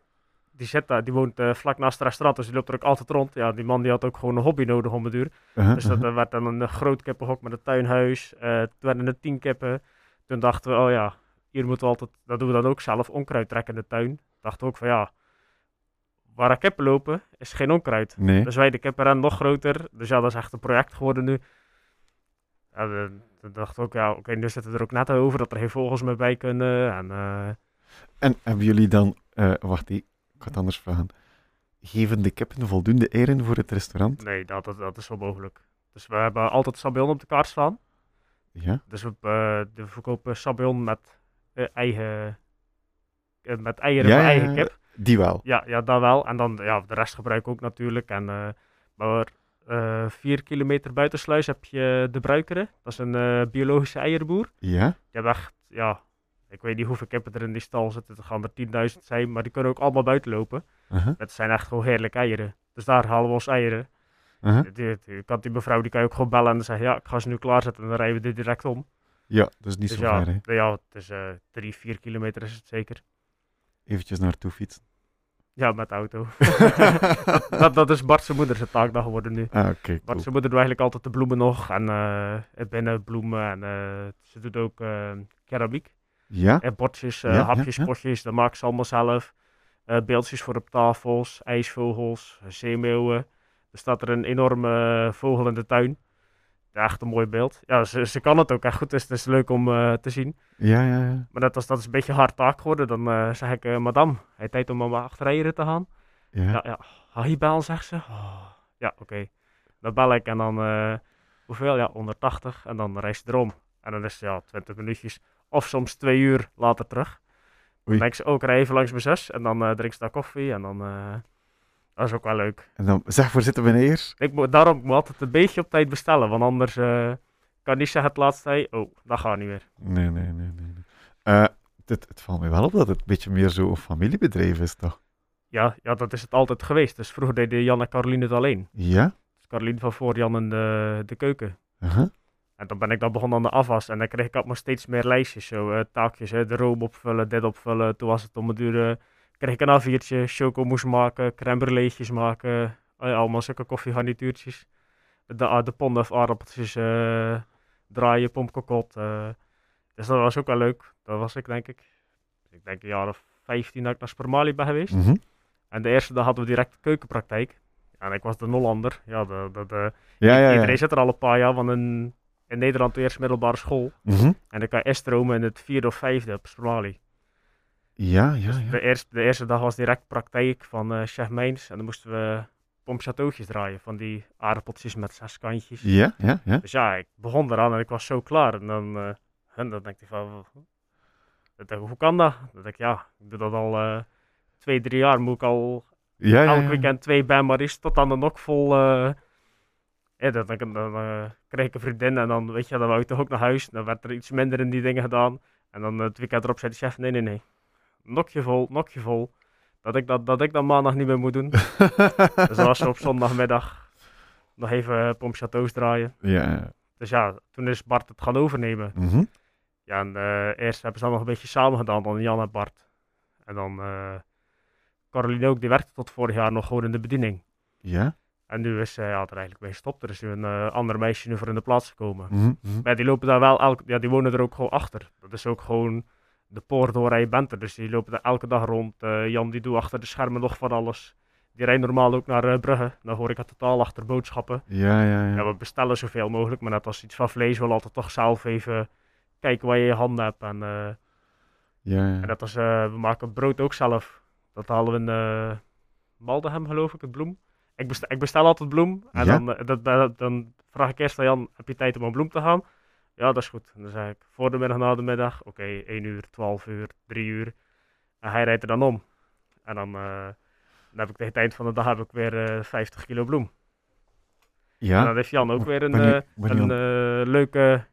die, zit daar, die woont eh, vlak naast het restaurant, dus die loopt er ook altijd rond. Ja, die man die had ook gewoon een hobby nodig om het duur. Uh-huh, Dus dat uh-huh. werd dan een groot kippenhok met een tuinhuis. toen werden er tien kippen. Toen dachten we, oh ja, hier moeten we altijd, dat doen we dan ook zelf, onkruid trekken in de tuin. Dachten we ook van ja, waar kippen lopen is geen onkruid. Nee. Dus wij de kippenren nog groter. Dus ja, dat is echt een project geworden nu. Toen dachten we ook, ja, oké, nu zitten we er ook net over dat er geen vogels meer bij kunnen. En eh, En hebben jullie dan, eh, wacht, ik ga het anders vragen. Geven de kippen voldoende eieren voor het restaurant? nee, dat, dat, dat is onmogelijk. Dus we hebben altijd sabion op de kaart staan. Ja? Dus we, eh, we verkopen sabion met eh, eigen, eh, met eieren Ja, eigen kip. Die wel. Ja, ja, dat wel. En dan ja, de rest gebruik ik ook natuurlijk. En, eh, maar vier kilometer buitensluis heb je de Bruikeren. Dat is een biologische eierboer. Ja? Die hebben echt, ja, ik weet niet hoeveel kippen er in die stal zitten. Er gaan er 10.000 zijn, maar die kunnen ook allemaal buiten lopen. Uh-huh. Het zijn echt gewoon heerlijke eieren. Dus daar halen we onze eieren. Uh-huh. Die, die, die, kan die mevrouw die kan je ook gewoon bellen en zeggen, ja, ik ga ze nu klaarzetten. En dan rijden we dit direct om. Ja, dus niet dus zo ja, ver, hè. ja, het is eh drie, vier kilometer is het zeker. Eventjes naartoe fietsen. Ja, met de auto. dat, dat is Bart's moeder zijn taak dan geworden nu. Ah, oké, Bart cool. zijn moeder doet eigenlijk altijd de bloemen nog. En eh binnen bloemen. En eh, ze doet ook keramiek. Ja? En bordjes, Ja, hapjes, ja. potjes. Dat maakt ze allemaal zelf. Beeldjes voor op tafels. IJsvogels. Zeemeeuwen. Er staat er een enorme eh, vogel in de tuin. Ja, echt een mooi beeld. Ja, ze, ze kan het ook echt goed. Dus het is leuk om eh, te zien. Ja, ja, ja. Maar dat, als dat is een beetje hard taak geworden. Dan eh, zeg ik, eh, madame, tijd om aan achter eieren te gaan? Ja. Ja, ja. Ga je bellen, zegt ze. Oh, ja, oké. Dan bel ik en dan, hoeveel? Ja, 180. En dan reis je erom. En dan is het ja, 20 minuutjes. Of soms twee uur later terug. Dan Oei. denk ze ook, rij even langs mijn zus. En dan drinkt ze daar koffie. En dan, dat is ook wel leuk. En dan, zeg, voor zitten meneer? Ik moet, daarom moet ik altijd een beetje op tijd bestellen. Want anders eh, kan niet zeggen het laatste tijd. Oh, dat gaat niet meer. Nee, nee, nee, nee. nee. Eh, het, het valt me wel op dat het een beetje meer zo een familiebedrijf is, toch? Ja, ja, dat is het altijd geweest. Dus vroeger deden Jan en Caroline het alleen. Ja? Dus Caroline van voor Jan in de, de keuken. Uh-huh. En dan ben ik dan begonnen aan de afwas. En dan kreeg ik ook maar steeds meer lijstjes. Zo, eh, taakjes, hè, de room opvullen, dit opvullen. Toen was het om het duur. Kreeg ik een A4'tje, chocomousse maken, crème maken. eh, allemaal zulke koffiegarnituurtjes. De, ah, de ponden of aardappeltjes eh, draaien, pompkokot. eh. Dus dat was ook wel leuk. Dat was ik denk ik. Ik denk een jaar of 15 dat ik naar Spermali ben geweest. Mhm. En de eerste dag hadden we direct keukenpraktijk. En ik was de Nollander. Ja, de, de, de, Ja, ja, Iedereen zit er al een paar jaar van een, in Nederland de eerste middelbare school. Mhm. En dan kan je stromen in het vierde of vijfde op Somali. Ja, ja, Dus ja. de, eerste, de eerste dag was direct praktijk van eh chef Meins. En dan moesten we pompchateautjes draaien van die aardappeltjes met zes kantjes. Ja, ja, ja. Dus ja, ik begon eraan en ik was zo klaar. En dan, eh en dan denk ik van, hoe kan dat? Dan denk ik, ja, ik doe dat al eh, twee, drie jaar. Moet ik al Ja, elk ja. weekend twee bain-maries tot aan de nok vol. eh ja, dan, dan, dan eh, kreeg ik een vriendin en dan, weet je, dan wou ik toch ook naar huis. Dan werd er iets minder in die dingen gedaan. En dan eh, het weekend erop zei de chef, nee, nee, nee. Nokje vol, nokje vol. Dat ik dat, dat ik dat maandag niet meer moet doen. dus dan was ze op zondagmiddag nog even eh, Pomp Chateaus draaien. ja. Dus ja, toen is Bart het gaan overnemen. Mhm. Ja, en eh, eerst hebben ze dan nog een beetje samen gedaan, dan Jan en Bart. En dan eh Caroline ook, die werkte tot vorig jaar nog gewoon in de bediening. Ja? En nu is zij ja, er eigenlijk mee gestopt. Er is nu een ander meisje nu voor in de plaats gekomen. Mhm, mhm. Maar die lopen daar wel, elke, ja, die wonen er ook gewoon achter. Dat is ook gewoon de poort door en je bent er. Dus die lopen daar elke dag rond. Eh, Jan die doet achter de schermen nog van alles. Die rijdt normaal ook naar eh, Brugge. Dan hoor ik het totaal achter boodschappen. Ja, ja, Ja, ja. we bestellen zoveel mogelijk. Maar net als iets van vlees wil altijd toch zelf even kijken waar je je handen hebt. En, eh, Ja, en ja. dat is, eh, we maken brood ook zelf. Dat halen we in uh, Maldenham geloof ik, het bloem. Ik bestel, ik bestel altijd bloem. En Ja? dan, dat, dat- dan vraag ik eerst aan Jan, heb je tijd om aan bloem te gaan? Ja, dat is goed. En dan zeg ik, voor de middag, na de middag. Oké, 1 uur, 12 uur, 3 uur. En hij rijdt er dan om. En dan, eh, dan heb ik tegen het eind van de dag heb ik weer eh 50 kilo bloem. En Ja, dan heeft Jan ook weer een, ben je- eh, ben je een leuke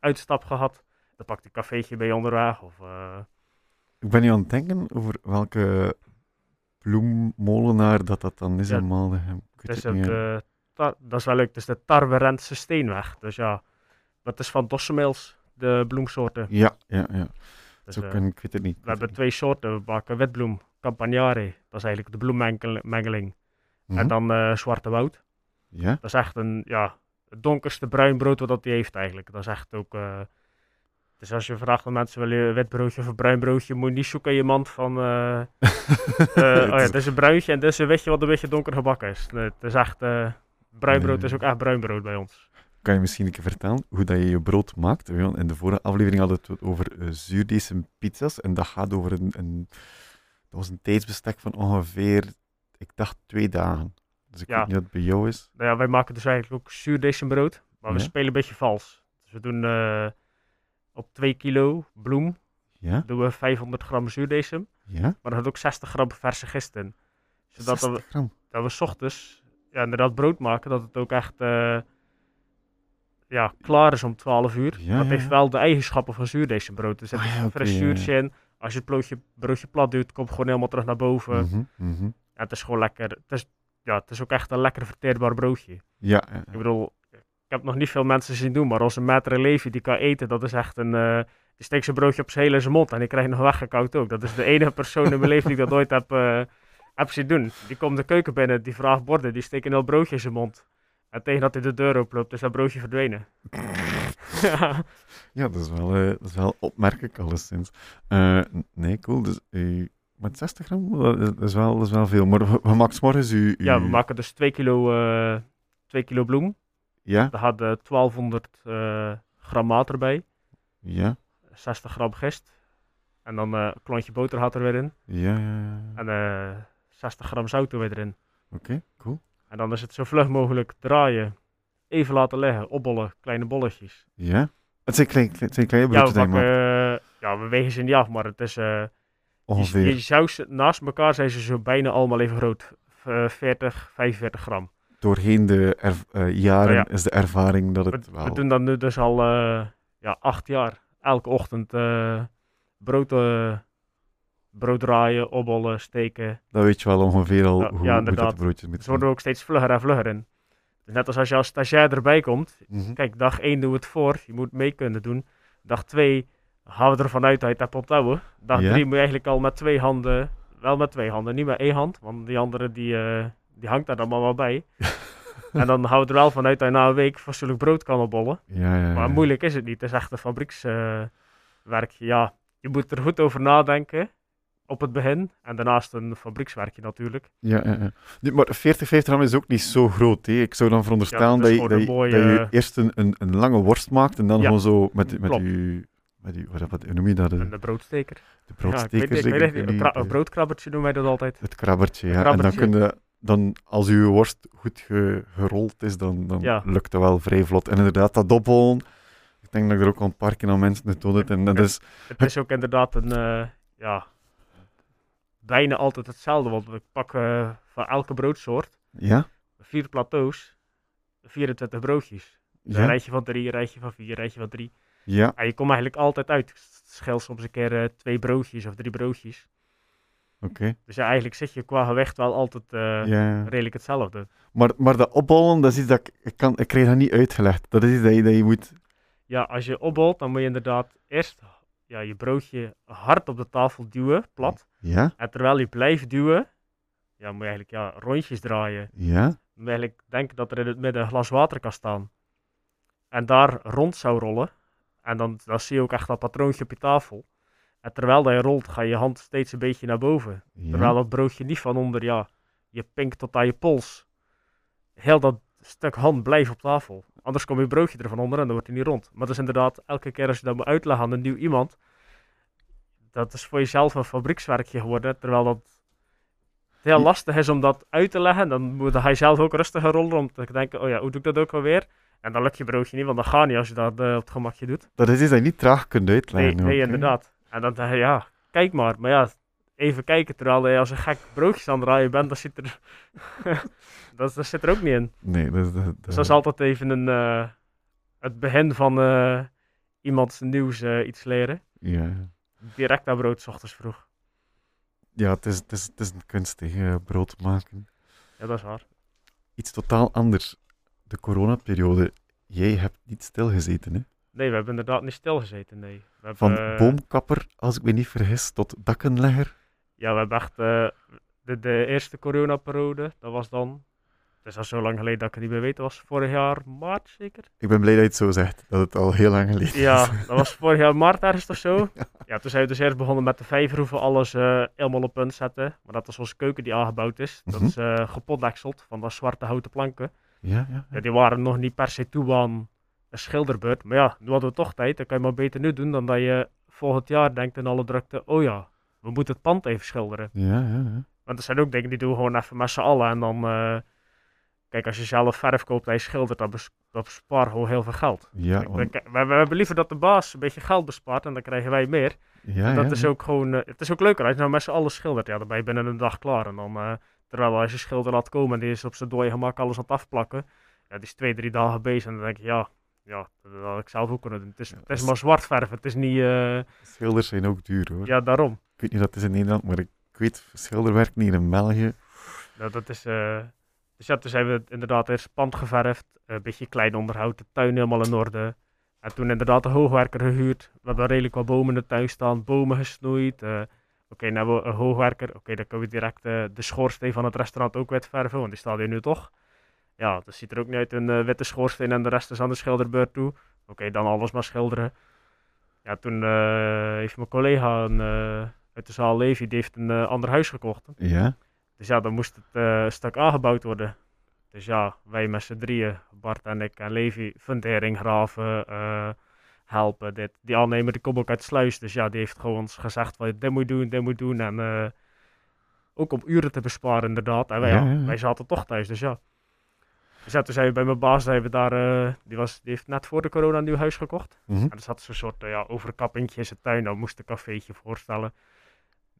uitstap gehad. Dan pakt hij een cafeetje bij onderweg. Of, ik ben nu aan het denken over welke bloemmolenaar dat dat dan is Ja, in Maldegem. Ik weet Het is het niet. tar- dat is wel leuk. Het is de Tarwerentse Steenweg. Dus ja, dat is van Dossemils, de bloemsoorten. Ja, ja, ja. Dus, Zo eh, kan, ik weet het niet. we hebben twee soorten. We maken witbloem, Campagnare. Dat is eigenlijk de bloemmengeling. En Mhm. dan eh, Zwarte Woud. Ja? Dat is echt een, ja, het donkerste bruin brood wat dat hij heeft eigenlijk. Dat is echt ook... eh, dus als je vraagt aan mensen, wil je een wit broodje of een bruin broodje, moet je niet zoeken aan je mand van... eh, oh ja, dit is een bruintje en dit is een witje wat een beetje donker gebakken is. Nee, het is echt... eh bruin brood Nee. is ook echt bruin brood bij ons. Kan je misschien een keer vertellen hoe dat je je brood maakt? In de vorige aflevering hadden we het over uh, zuurdese pizza's. En dat gaat over een, een... Dat was een tijdsbestek van ongeveer, ik dacht twee dagen. Dus ik Ja. weet niet wat bij jou is. Nou ja, wij maken dus eigenlijk ook maar we spelen een beetje vals. Dus we doen eh, op 2 kilo bloem, Ja, doen we 500 gram zuurdesem. ja. Maar er had ook 60 gram verse gist in. Zodat we, 60 gram. dat we 's ochtends ja, inderdaad brood maken, dat het ook echt eh, ja, klaar is om 12 uur. Ja, maar het ja, heeft ja. wel de eigenschappen van zuurdesembrood. Er zit Ah, ja, fris ja, zuurtje in. Als je het broodje, broodje plat duwt, komt het gewoon helemaal terug naar boven. Mhm, mhm. En het is gewoon lekker. Het is, ja, het is ook echt een lekker verteerbaar broodje. Ja, ja, Ik bedoel, ik heb nog niet veel mensen zien doen, maar een maître Levi die kan eten, dat is echt een... eh, die steekt zijn broodje op zijn hele zijn mond en die krijgt nog weggekauwd ook. Dat is de enige persoon in mijn leven die ik dat ooit heb, eh, heb zien doen. Die komt de keuken binnen, die vraagt borden, die steekt een heel broodje in zijn mond. En tegen dat hij de deur oploopt, is dat broodje verdwenen. ja, dat is wel, eh, dat is wel opmerkelijk alleszins. Eh, nee, cool. Dus, eh, met 60 gram, dat is, wel, dat is wel veel. Maar we, maken morgens u, u- ja, we maken dus 2 kilo, eh 2 kilo bloem. Ja, Daar had eh, 1200 eh, gram maat erbij. ja, 60 gram gist. En dan een klontje boter had er weer in. ja, ja. ja. En eh 60 gram zout er weer erin. Oké, cool. En dan is het zo vlug mogelijk draaien. Even laten liggen, opbollen, kleine bolletjes. Ja. Het zijn kleine, het zijn kleine Ja, we, eh, ja, we wegen ze niet af, maar het is... eh, ongeveer. je zou ze, naast elkaar zijn ze zo bijna allemaal even groot. Eh, 40, 45 gram. Doorheen de eh, jaren Oh ja. is de ervaring dat We, het wel... we doen dat nu dus al eh, ja, acht jaar. Elke ochtend eh, brood, eh, brood draaien, opbollen, steken. Dan weet je wel ongeveer al Ja, hoe, ja, dat de broodjes moeten Ze worden ook steeds vlugger en vlugger in. Dus net als als je als stagiair erbij komt, Mhm. Kijk, dag 1 doen we het voor. Je moet mee kunnen doen. Dag 2 gaan we ervan uit dat je het hebt onthouden. Dag Ja. 3 moet je eigenlijk al met twee handen, wel met twee handen, niet met één hand. Want die andere die, eh, die hangt daar dan maar wel bij. en dan houden we er wel vanuit dat je na een week fatsoenlijk brood kan opbollen. Ja, ja, ja. Maar moeilijk is het niet. Het is echt een fabriekswerkje. ja, je moet er goed over nadenken op het begin. En daarnaast een fabriekswerkje natuurlijk. Ja, ja, ja. Maar 40, 50 gram is ook niet zo groot. Hè. Ik zou dan veronderstellen het dat, je, dat, je, mooie- dat je eerst een, een, een lange worst maakt en dan gewoon zo met, met je... Met uw, wat, wat noem je dat? De, de broodsteker. de Ja, ik weet, ik weet niet, een, kra- die- een broodkrabbertje noemen wij dat altijd. Het krabbertje, ja. En dan krabbertje. kun je... Dan, als uw worst goed ge- gerold is, dan, dan Ja. lukt dat wel vrij vlot. En inderdaad, dat dobbelen... Ik denk dat ik er ook al een paar keer aan mensen heb. En dat is... Het is ook inderdaad een, eh, ja, bijna altijd hetzelfde. Want we pakken eh, van elke broodsoort Ja? vier plateaus, 24 broodjes. Dus Een rijtje van drie, een rijtje van vier, een rijtje van drie. Ja. En je komt eigenlijk altijd uit. Het scheelt soms een keer eh, twee broodjes of drie broodjes. Oké. Dus ja, eigenlijk zit je qua gewicht wel altijd eh, redelijk hetzelfde. Maar, maar dat opballen, dat is iets dat ik... Ik, kan, ik krijg dat niet uitgelegd. Dat is iets dat je, dat je moet... Ja, als je opbolt, dan moet je inderdaad eerst ja, je broodje hard op de tafel duwen, plat. Ja? En terwijl je blijft duwen, ja, moet je eigenlijk ja, rondjes draaien. Ja? moet je eigenlijk denken dat er in het midden een glas water kan staan. En daar rond zou rollen. En dan, dan zie je ook echt dat patroontje op je tafel. En terwijl dat je rolt, ga je hand steeds een beetje naar boven. Ja? Terwijl dat broodje niet van onder, ja, je pink tot aan je pols. Heel dat stuk hand blijft op tafel. Anders komt je broodje er van onder en dan wordt hij niet rond. Maar dat is inderdaad, elke keer als je dat moet uitleggen aan een nieuw iemand, dat is voor jezelf een fabriekswerkje geworden. Terwijl dat heel lastig is om dat uit te leggen. Dan moet hij zelf ook rustiger rollen om te denken, oh ja, hoe doe ik dat ook alweer? En dan lukt je broodje niet, want dat gaat niet als je dat eh, op het gemakje doet. Dat is iets dat je niet traag kunt Nee, uitleggen. nee hè? inderdaad. En dan denk je, ja, kijk maar. Maar ja, even kijken terwijl je als een gek broodjes aan het draaien bent, dat zit er, dat, dat zit er ook niet in. Nee, dat is... Dat, Dus dat is altijd even een, eh, het begin van eh, iemands nieuws eh, iets leren. Ja, Direct naar brood, s ochtends vroeg. ja het, is, het, is, het is een kunstig eh, brood maken. Ja, dat is waar. Iets totaal anders. De coronaperiode. Jij hebt niet stilgezeten, hè? Nee, we hebben inderdaad niet stilgezeten, nee. We hebben, Van eh, boomkapper, als ik me niet vergis, tot dakkenlegger. Ja, we hebben echt eh, de, de eerste coronaperiode, dat was dan... Het is al zo lang geleden dat ik het niet meer weet. Dat was vorig jaar maart zeker? Ik ben blij dat je het zo zegt, dat het al heel lang geleden Ja, is. dat was vorig jaar maart ergens of zo. Ja, toen zijn we dus eerst begonnen met de vijver hoeven alles eh, helemaal op punt zetten. Maar dat is onze keuken die aangebouwd is. Dat Mhm. is eh gepotdekseld van dat zwarte houten planken. Ja, ja. Ja, die waren nog niet per se toe aan een schilderbeurt. Maar ja, nu hadden we toch tijd. Dan kan je maar beter nu doen dan dat je volgend jaar denkt in alle drukte. Oh ja, we moeten het pand even schilderen. Ja, ja, ja. Want er zijn ook dingen die doen we gewoon even met z'n allen. En dan, eh, kijk, als je zelf verf koopt en je schildert, dan, dan bespaar gewoon heel veel geld. Ja, Ik want- denk, we, we hebben liever dat de baas een beetje geld bespaart en dan krijgen wij meer. Ja, dat ja, is ja. ook gewoon, eh, het is ook leuker als je nou met z'n allen schildert. Ja, dan ben je binnen een dag klaar. En dan, eh, terwijl als je schilder laat komen en die is op zijn dode gemak alles aan het afplakken. Ja, die is twee, drie dagen bezig en dan denk je, ja, ja dat had ik zelf ook kunnen doen. Het is, Ja, het is dat maar zwart verven, het is niet, eh, Schilders zijn ook duur hoor. ja, daarom. Weet niet dat is in Nederland, maar ik weet schilderwerk hier in België. Ja, dat is, eh, dus ja, toen zijn we inderdaad eerst pand geverfd, een beetje klein onderhoud, de tuin helemaal in orde. En toen inderdaad de hoogwerker gehuurd. We hebben redelijk wat bomen in de tuin staan, bomen gesnoeid. eh, Oké, dan hebben we een hoogwerker. Oké, dan kunnen we direct eh, de schoorsteen van het restaurant ook wit verven, want die staat hier nu toch. Ja, dat ziet er ook niet uit, een witte schoorsteen en de rest is aan de schilderbeurt toe. Oké, dan alles maar schilderen. Ja, toen heeft mijn collega een, uit de zaal Levi, die heeft een eh, ander huis gekocht. Ja? Dus ja, dan moest het een stuk aangebouwd worden. Dus ja, wij met z'n drieën, Bart en ik en Levi, fundering graven, eh, helpen. Dit. Die aannemer die komt ook uit Sluis, dus ja, die heeft gewoon ons gezegd van dit moet doen, dit moet doen. En ook om uren te besparen inderdaad. En wij, Ja, ja, ja, ja. wij zaten toch thuis, dus ja. Dus ja, toen zijn we bij mijn baas, daar, die, was, die heeft net voor de corona een nieuw huis gekocht. Mhm. En er zat zo'n soort uh, ja, overkappingje in zijn tuin. Dat moest een cafeetje voorstellen.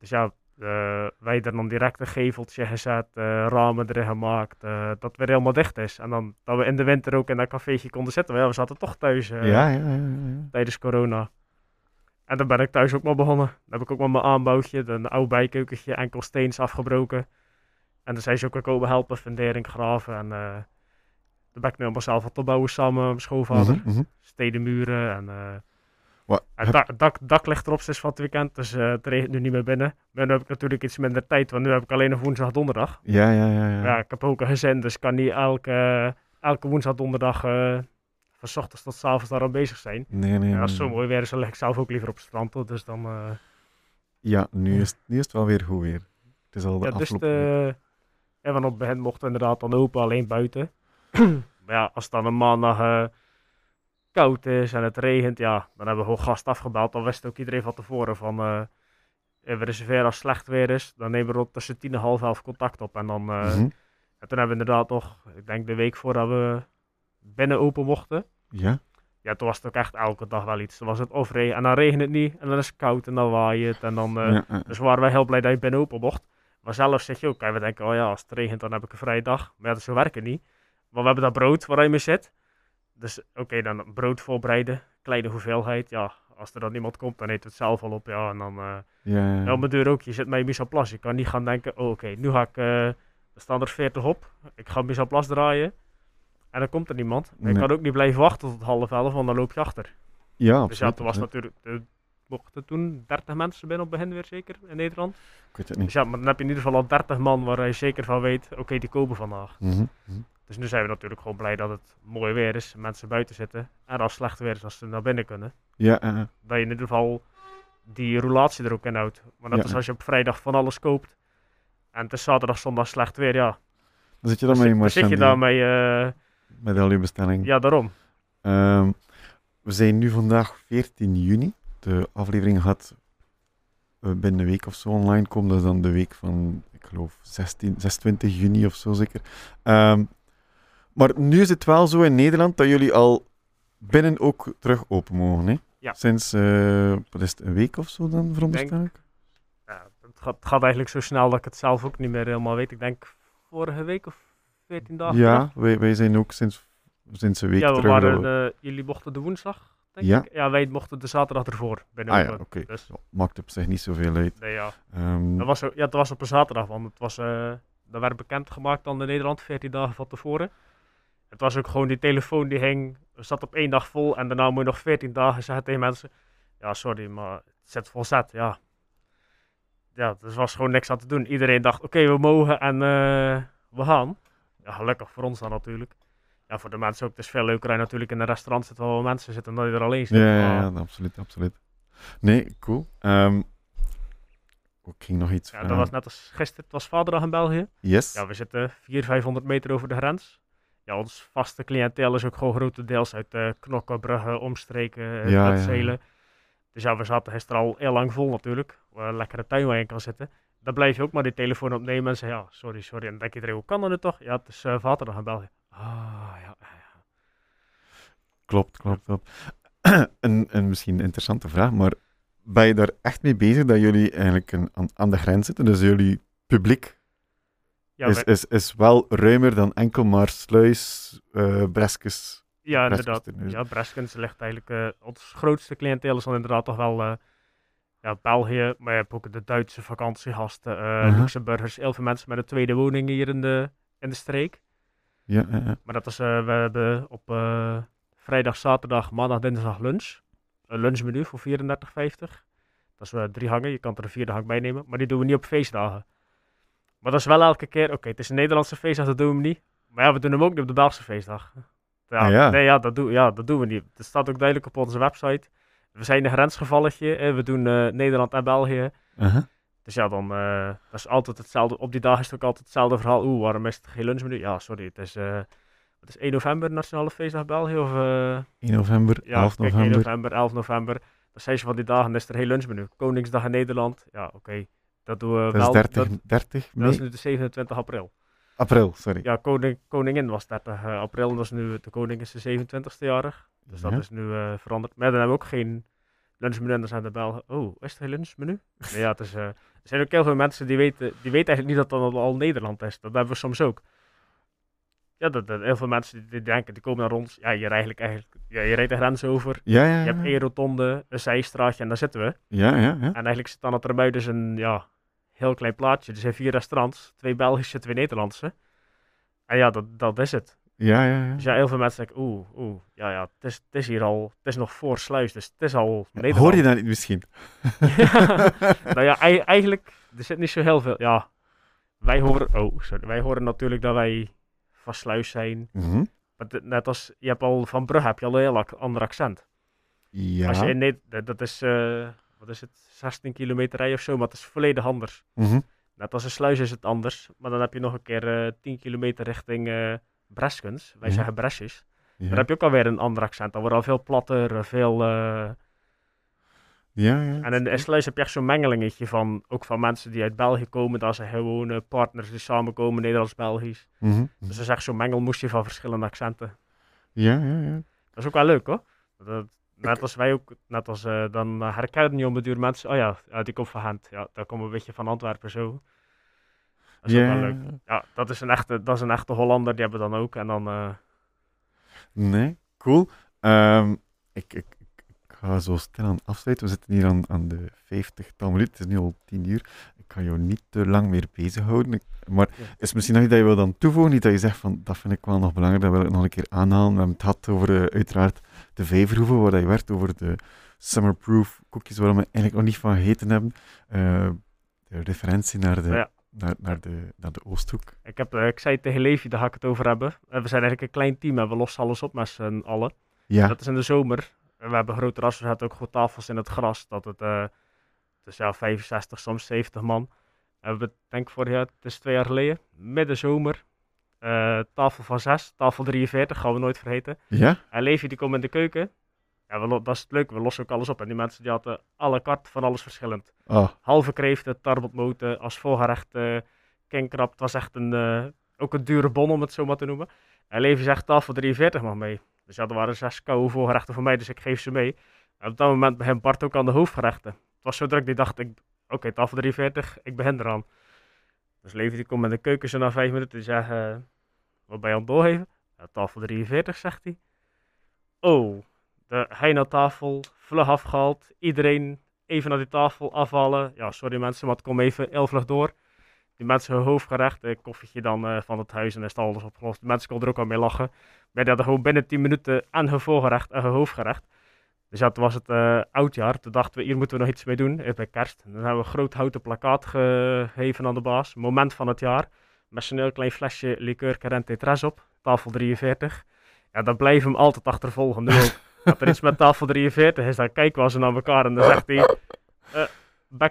Dus ja, eh, wij er dan direct een geveltje gezet, eh, ramen erin gemaakt. eh, dat weer helemaal dicht is. En dan dat we in de winter ook in dat cafeetje konden zitten. Ja, we zaten toch thuis ja, ja, ja, ja. tijdens corona. En dan ben ik thuis ook maar begonnen. Dan heb ik ook maar mijn aanbouwtje, een oud bijkeukentje, enkel steens afgebroken. En dan zijn ze ook weer komen helpen, fundering graven. En dan ben ik nu helemaal zelf wat opbouwen samen met mijn schoonvader Mhm, mhm. stedenmuren en... het dak, dak, dak ligt erop sinds van het weekend, dus eh, het regent nu niet meer binnen. Maar nu heb ik natuurlijk iets minder tijd, want nu heb ik alleen nog woensdag, donderdag. ja, ja, ja, ja. Ja, ik heb ook een gezin, dus ik kan niet elke, elke woensdag, donderdag eh, van 's ochtends tot 's avonds daar aan bezig zijn. Nee, nee, Ja, als het zo mooi weer is, dan lig ik zelf ook liever op het strand, dus dan... eh, Ja, nu is, nu is het wel weer goed weer. Het is al de ja, dus afgelopen week. de, van op het begin mochten we inderdaad dan open, alleen buiten. maar ja, als het dan een maandag koud is en het regent, ja, dan hebben we gewoon gast afgebeld. Dan wist ook iedereen van tevoren van, eh, we reserveren als slecht weer is. Dan nemen we rond tussen tien en half elf contact op. En dan, eh, Mhm. en toen hebben we inderdaad nog, ik denk de week voordat we binnen open mochten. Ja? Ja, toen was het ook echt elke dag wel iets. Dan was het of regen en dan regent het niet en dan is het koud en dan waait het en dan... ja, ja. dus waren wij heel blij dat je binnen open mocht. Maar zelf zeg je ook, kijk, we denken, oh ja, als het regent dan heb ik een vrije dag. Maar ja, dat zo werkt het niet. Maar we hebben dat brood waar je mee zit. Dus oké, dan brood voorbereiden, kleine hoeveelheid. Ja, als er dan niemand komt, dan eet het zelf al op. Ja, en dan, eh ja, ja. op mijn deur ook, je zit bij Misaplas. Je kan niet gaan denken, oh oké, nu ga ik, eh, er staan er 40 op. Ik ga Misaplas draaien. En dan komt er niemand. En je Nee. kan ook niet blijven wachten tot half elf, want dan loop je achter. Ja, dus ja, toen was natuurlijk, er mochten toen 30 mensen binnen op begin weer zeker in Nederland. Ik weet het Dus niet. ja, maar dan heb je in ieder geval al 30 man waar je zeker van weet, oké, die komen vandaag. Mhm, mhm. Dus nu zijn we natuurlijk gewoon blij dat het mooi weer is, mensen buiten zitten. En als het slecht weer is, als ze naar binnen kunnen. Ja, eh. Dat je in ieder geval die roulatie er ook in houdt. Maar dat Ja. is als je op vrijdag van alles koopt. En het is zaterdag, zondag slecht weer, ja. dan zit je dan Dan zit- dan zit je daarmee, eh, met al je bestellingen. ja daarom. Ehm, we zijn nu vandaag 14 juni. De aflevering gaat eh, binnen een week of zo online komen. Dat is dan de week van, ik geloof, 16, 26 juni of zo zeker. Ehm, maar nu is het wel zo in Nederland dat jullie al binnen ook terug open mogen. Hè? Ja. Sinds, eh, wat is het, een week of zo dan, veronderstel ik? Ja, het, gaat, het gaat eigenlijk zo snel dat ik het zelf ook niet meer helemaal weet. Ik denk vorige week of 14 dagen terug. Ja, wij, wij zijn ook sinds, sinds een week Ja, we terug. waren, jullie mochten de woensdag, denk Ja. ik. Ja, wij mochten de zaterdag ervoor binnen Ah ja. Dus, Maakt op zich niet zoveel uit. nee, ja. Ehm, Dat was, ja, dat was op een zaterdag, want het was, eh, dat werd bekendgemaakt dan in Nederland, 14 dagen van tevoren. Het was ook gewoon die telefoon die hing, zat op één dag vol en daarna moet je nog 14 dagen zeggen tegen mensen, ja sorry, maar het zit vol zet, ja. Ja, er was gewoon niks aan te doen. Iedereen dacht, oké, we mogen en eh, we gaan. Ja, gelukkig voor ons dan natuurlijk. Ja, voor de mensen ook, het is veel leuker en natuurlijk in een restaurant zitten wel mensen zitten dan je er alleen zit. Ja, ja, Maar- ja, absoluut, absoluut. Nee, cool. Ehm, ik ging nog iets Ja, dat was net als gisteren, het was Vaderdag in België. Yes. Ja, we zitten 400, 500 meter over de grens. Ja, ons vaste cliënteel is ook gewoon grotendeels uit uh, Knokken, Brugge, omstreken, uh, Ja, ja. Dus ja, we zaten gisteren al heel lang vol natuurlijk. Waar een lekkere tuin je in kan zitten. Dan blijf je ook maar die telefoon opnemen en zeggen, ja, sorry, sorry. En dan denk iedereen, hoe kan dat nu toch? Ja, het is uh, Vaderdag in België. Ah, ja, ja. Klopt, klopt, klopt. een, een misschien interessante vraag, maar ben je daar echt mee bezig dat jullie eigenlijk een, aan, aan de grens zitten? Dus jullie publiek Ja, is, is, is wel ruimer dan enkel maar Sluis, Breskes. ja inderdaad. ten- Ja, Breskens ligt eigenlijk... eh ons grootste cliënteel is dan inderdaad toch wel... eh, ja, België, maar je hebt ook de Duitse vakantiegasten. Luxemburgers, heel veel mensen met een tweede woning hier in de, in de streek. Ja. Maar dat is, we hebben op vrijdag, zaterdag, maandag, dinsdag lunch. Een lunchmenu voor 34,50. Dat is drie hangen, je kan er een vierde hang bij nemen. Maar die doen we niet op feestdagen. Maar dat is wel elke keer, oké, het is een Nederlandse feestdag, dat doen we niet. Maar ja, we doen hem ook niet op de Belgische feestdag. Ja, Ah, ja. Nee, ja dat, doen, ja, dat doen we niet. Dat staat ook duidelijk op onze website. We zijn een grensgevalletje, eh, we doen eh, Nederland en België. Aha. Dus ja, dan uh, dat is altijd hetzelfde. Op die dag is het ook altijd hetzelfde verhaal. Oeh, waarom is het geen lunchmenu? Ja, sorry, het is, uh, het is 1 november, Nationale Feestdag België. Of, uh, 1 november, ja, 11 kijk, november. 1 november, 11 november. Dan zijn ze van die dagen, is er geen lunchmenu. Koningsdag in Nederland, ja, oké. Okay. Dat doen we dat wel. is 30, dat, 30 dat is nu de 27 april. April, sorry. Ja, koning, koningin was 30 uh, april. En dat is nu, de koning is de 27ste jarig. Dus dat is nu uh, veranderd. Maar dan hebben we ook geen lunchmenu. En dan zijn de Belgen, oh, is er geen lunchmenu? nee, ja, het is... Uh, er zijn ook heel veel mensen die weten, die weten eigenlijk niet dat dat al Nederland is. Dat hebben we soms ook. Ja, dat, dat, heel veel mensen die, denken, die komen naar ons. Ja, je rijdt eigenlijk, eigenlijk ja, je rijdt de grens over. Ja, ja, ja. Je hebt één rotonde, een zijstraatje en daar zitten we. Ja, ja, ja. En eigenlijk zit dan het erbij dus een ja, heel klein plaatje. Er zijn vier restaurants, twee Belgische, twee Nederlandse. En ja, dat, dat is het. Ja, ja, ja. Dus ja, heel veel mensen denken, oeh, oeh, ja, ja, het is, het is hier al, het is nog voor Sluis, dus het is al Nederland. Hoor je dat niet misschien? nou ja, ei- eigenlijk, er zit niet zo heel veel, ja. Wij horen, oh, sorry, wij horen natuurlijk dat wij van Sluis zijn. Mhm. Maar net als, je hebt al, van Brugge heb je al een heel ander accent. Ja. Als je in Ned- dat- dat is, eh, wat is het, 16 kilometer rijden of zo, maar het is volledig anders. Mhm. Net als een sluis is het anders, maar dan heb je nog een keer eh 10 kilometer richting eh Breskens. Wij Ja. zeggen Bresjes. ja. Dan heb je ook alweer een ander accent. Dan wordt al veel platter, eh, veel... ja, ja. En in de Sluis heb je echt zo'n mengelingetje van, ook van mensen die uit België komen. Dat zijn gewoon partners die samenkomen, Nederlands-Belgisch. Mhm. Dus dat is echt zo'n mengelmoesje van verschillende accenten. Ja, ja, ja. Dat is ook wel leuk hoor. Dat, net als wij ook, net als uh, dan herkennen je om de duur mensen. Oh ja, ja, die komt van Gent. Ja, daar komen een beetje van Antwerpen zo. Dat is ook wel leuk. Ja, dat is een echte, dat is een echte Hollander, die hebben we dan ook. En dan, uh, Nee, cool. Ehm, ik, ik, ik, ga zo stilaan afsluiten. We zitten hier aan, aan de 50-tal minuten. Het is nu al 10 uur. Ik ga jou niet te lang meer bezighouden. Ik- maar Ja. is misschien nog iets dat je wil dan toevoegen? Niet dat je zegt van dat vind ik wel nog belangrijk, dat wil ik nog een keer aanhalen. We hebben het gehad over eh, uiteraard de vijverhoeven, waar dat je werkt, over de summerproof koekjes, waar we eigenlijk nog niet van gegeten hebben. Eh, de referentie naar de, Ja. naar, naar, de, naar de Oosthoek. ik, heb, eh, ik zei tegen Levi, daar ga ik het over hebben. Eh, we zijn eigenlijk een klein team en we lossen alles op met z'n allen. Ja, Dat is in de zomer. We hebben grote rassen, we zetten ook goed tafels in het gras. Dat het, eh dus ja, 65, soms 70 man. En we denk vorig jaar, het is twee jaar geleden, midden zomer. Eh, tafel van 6, tafel 43, gaan we nooit vergeten. ja? En Levi die komt in de keuken. Ja, we, dat is het leuke, we lossen ook alles op. En die mensen die hadden alle kart van alles verschillend. Oh, Halve kreeften, tarbotmoten, als voorgerecht, uh. Het was echt een, eh, ook een dure bon om het zo maar te noemen. En Levi zegt tafel 43 mag mee. Dus ja, er waren zes koude voorgerechten voor mij, dus ik geef ze mee. En op dat moment begint Bart ook aan de hoofdgerechten. Het was zo druk, die dacht ik, oké, tafel 43, ik begin eraan. Dus Levi die komt met de keuken zo na vijf minuten, zegt, eh, aan het doorgeven? Ja, tafel 43, zegt hij. Oh, de heina-tafel, vlug afgehaald, iedereen even naar die tafel afvallen. Ja, sorry mensen, maar het komt even heel vlug door. Die mensen hun hoofdgerecht, een koffietje dan eh, van het huis en is alles opgelost. Die mensen konden er ook al mee lachen. Maar die hadden gewoon binnen 10 minuten en hun voorgerecht en hun hoofdgerecht. Dus ja, toen was het eh, oudjaar. Toen dachten we, hier moeten we nog iets mee doen, bij kerst. Dan hebben we een groot houten plakkaat gegeven aan de baas. Moment van het jaar. Met zo'n heel klein flesje liqueur Carente Tres op. Tafel 43. Ja, dan blijven hem altijd achtervolgen. Nu ook. Dat er iets met tafel 43 is, dan kijken we ze naar elkaar en dan zegt hij...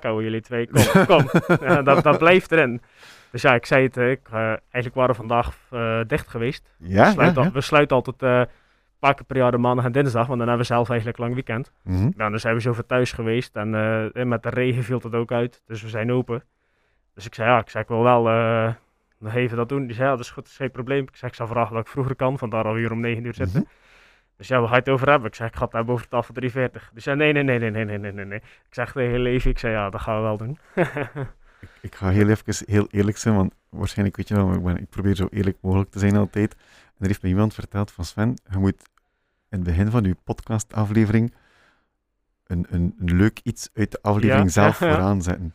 houden jullie twee, kom, kom. Ja, dat, dat blijft erin. Dus ja, ik zei het, ik, eh, eigenlijk waren we vandaag eh, dicht geweest. ja, we, ja, sluiten, ja. we sluiten altijd eh, een paar keer per jaar de maandag en dinsdag, want dan hebben we zelf eigenlijk lang weekend. Mhm. Nou, dan zijn we zo voor thuis geweest en en met de regen viel het ook uit, dus we zijn open. Dus ik zei, ja, ik, zei, ik wil wel nog even dat doen. Die zei, ja, dat is goed, dat is geen probleem. Ik zei, ik zal vragen wat ik vroeger kan, vandaar al hier om 9 uur zitten. Mhm. Dus ja, waar ga je het over hebben? Ik zeg, ik ga het hebben over tafel 340. Dus ja, nee, nee, nee, nee, nee, nee, nee, nee. Ik zeg tegen Levi, ik zei, ja, dat gaan we wel doen. Ik, ik ga heel even heel eerlijk zijn, want waarschijnlijk weet je wel, maar ik, ben, ik probeer zo eerlijk mogelijk te zijn altijd. En er heeft me iemand verteld van Sven, je moet in het begin van je podcastaflevering een, een, een leuk iets uit de aflevering Ja. zelf vooraan zetten.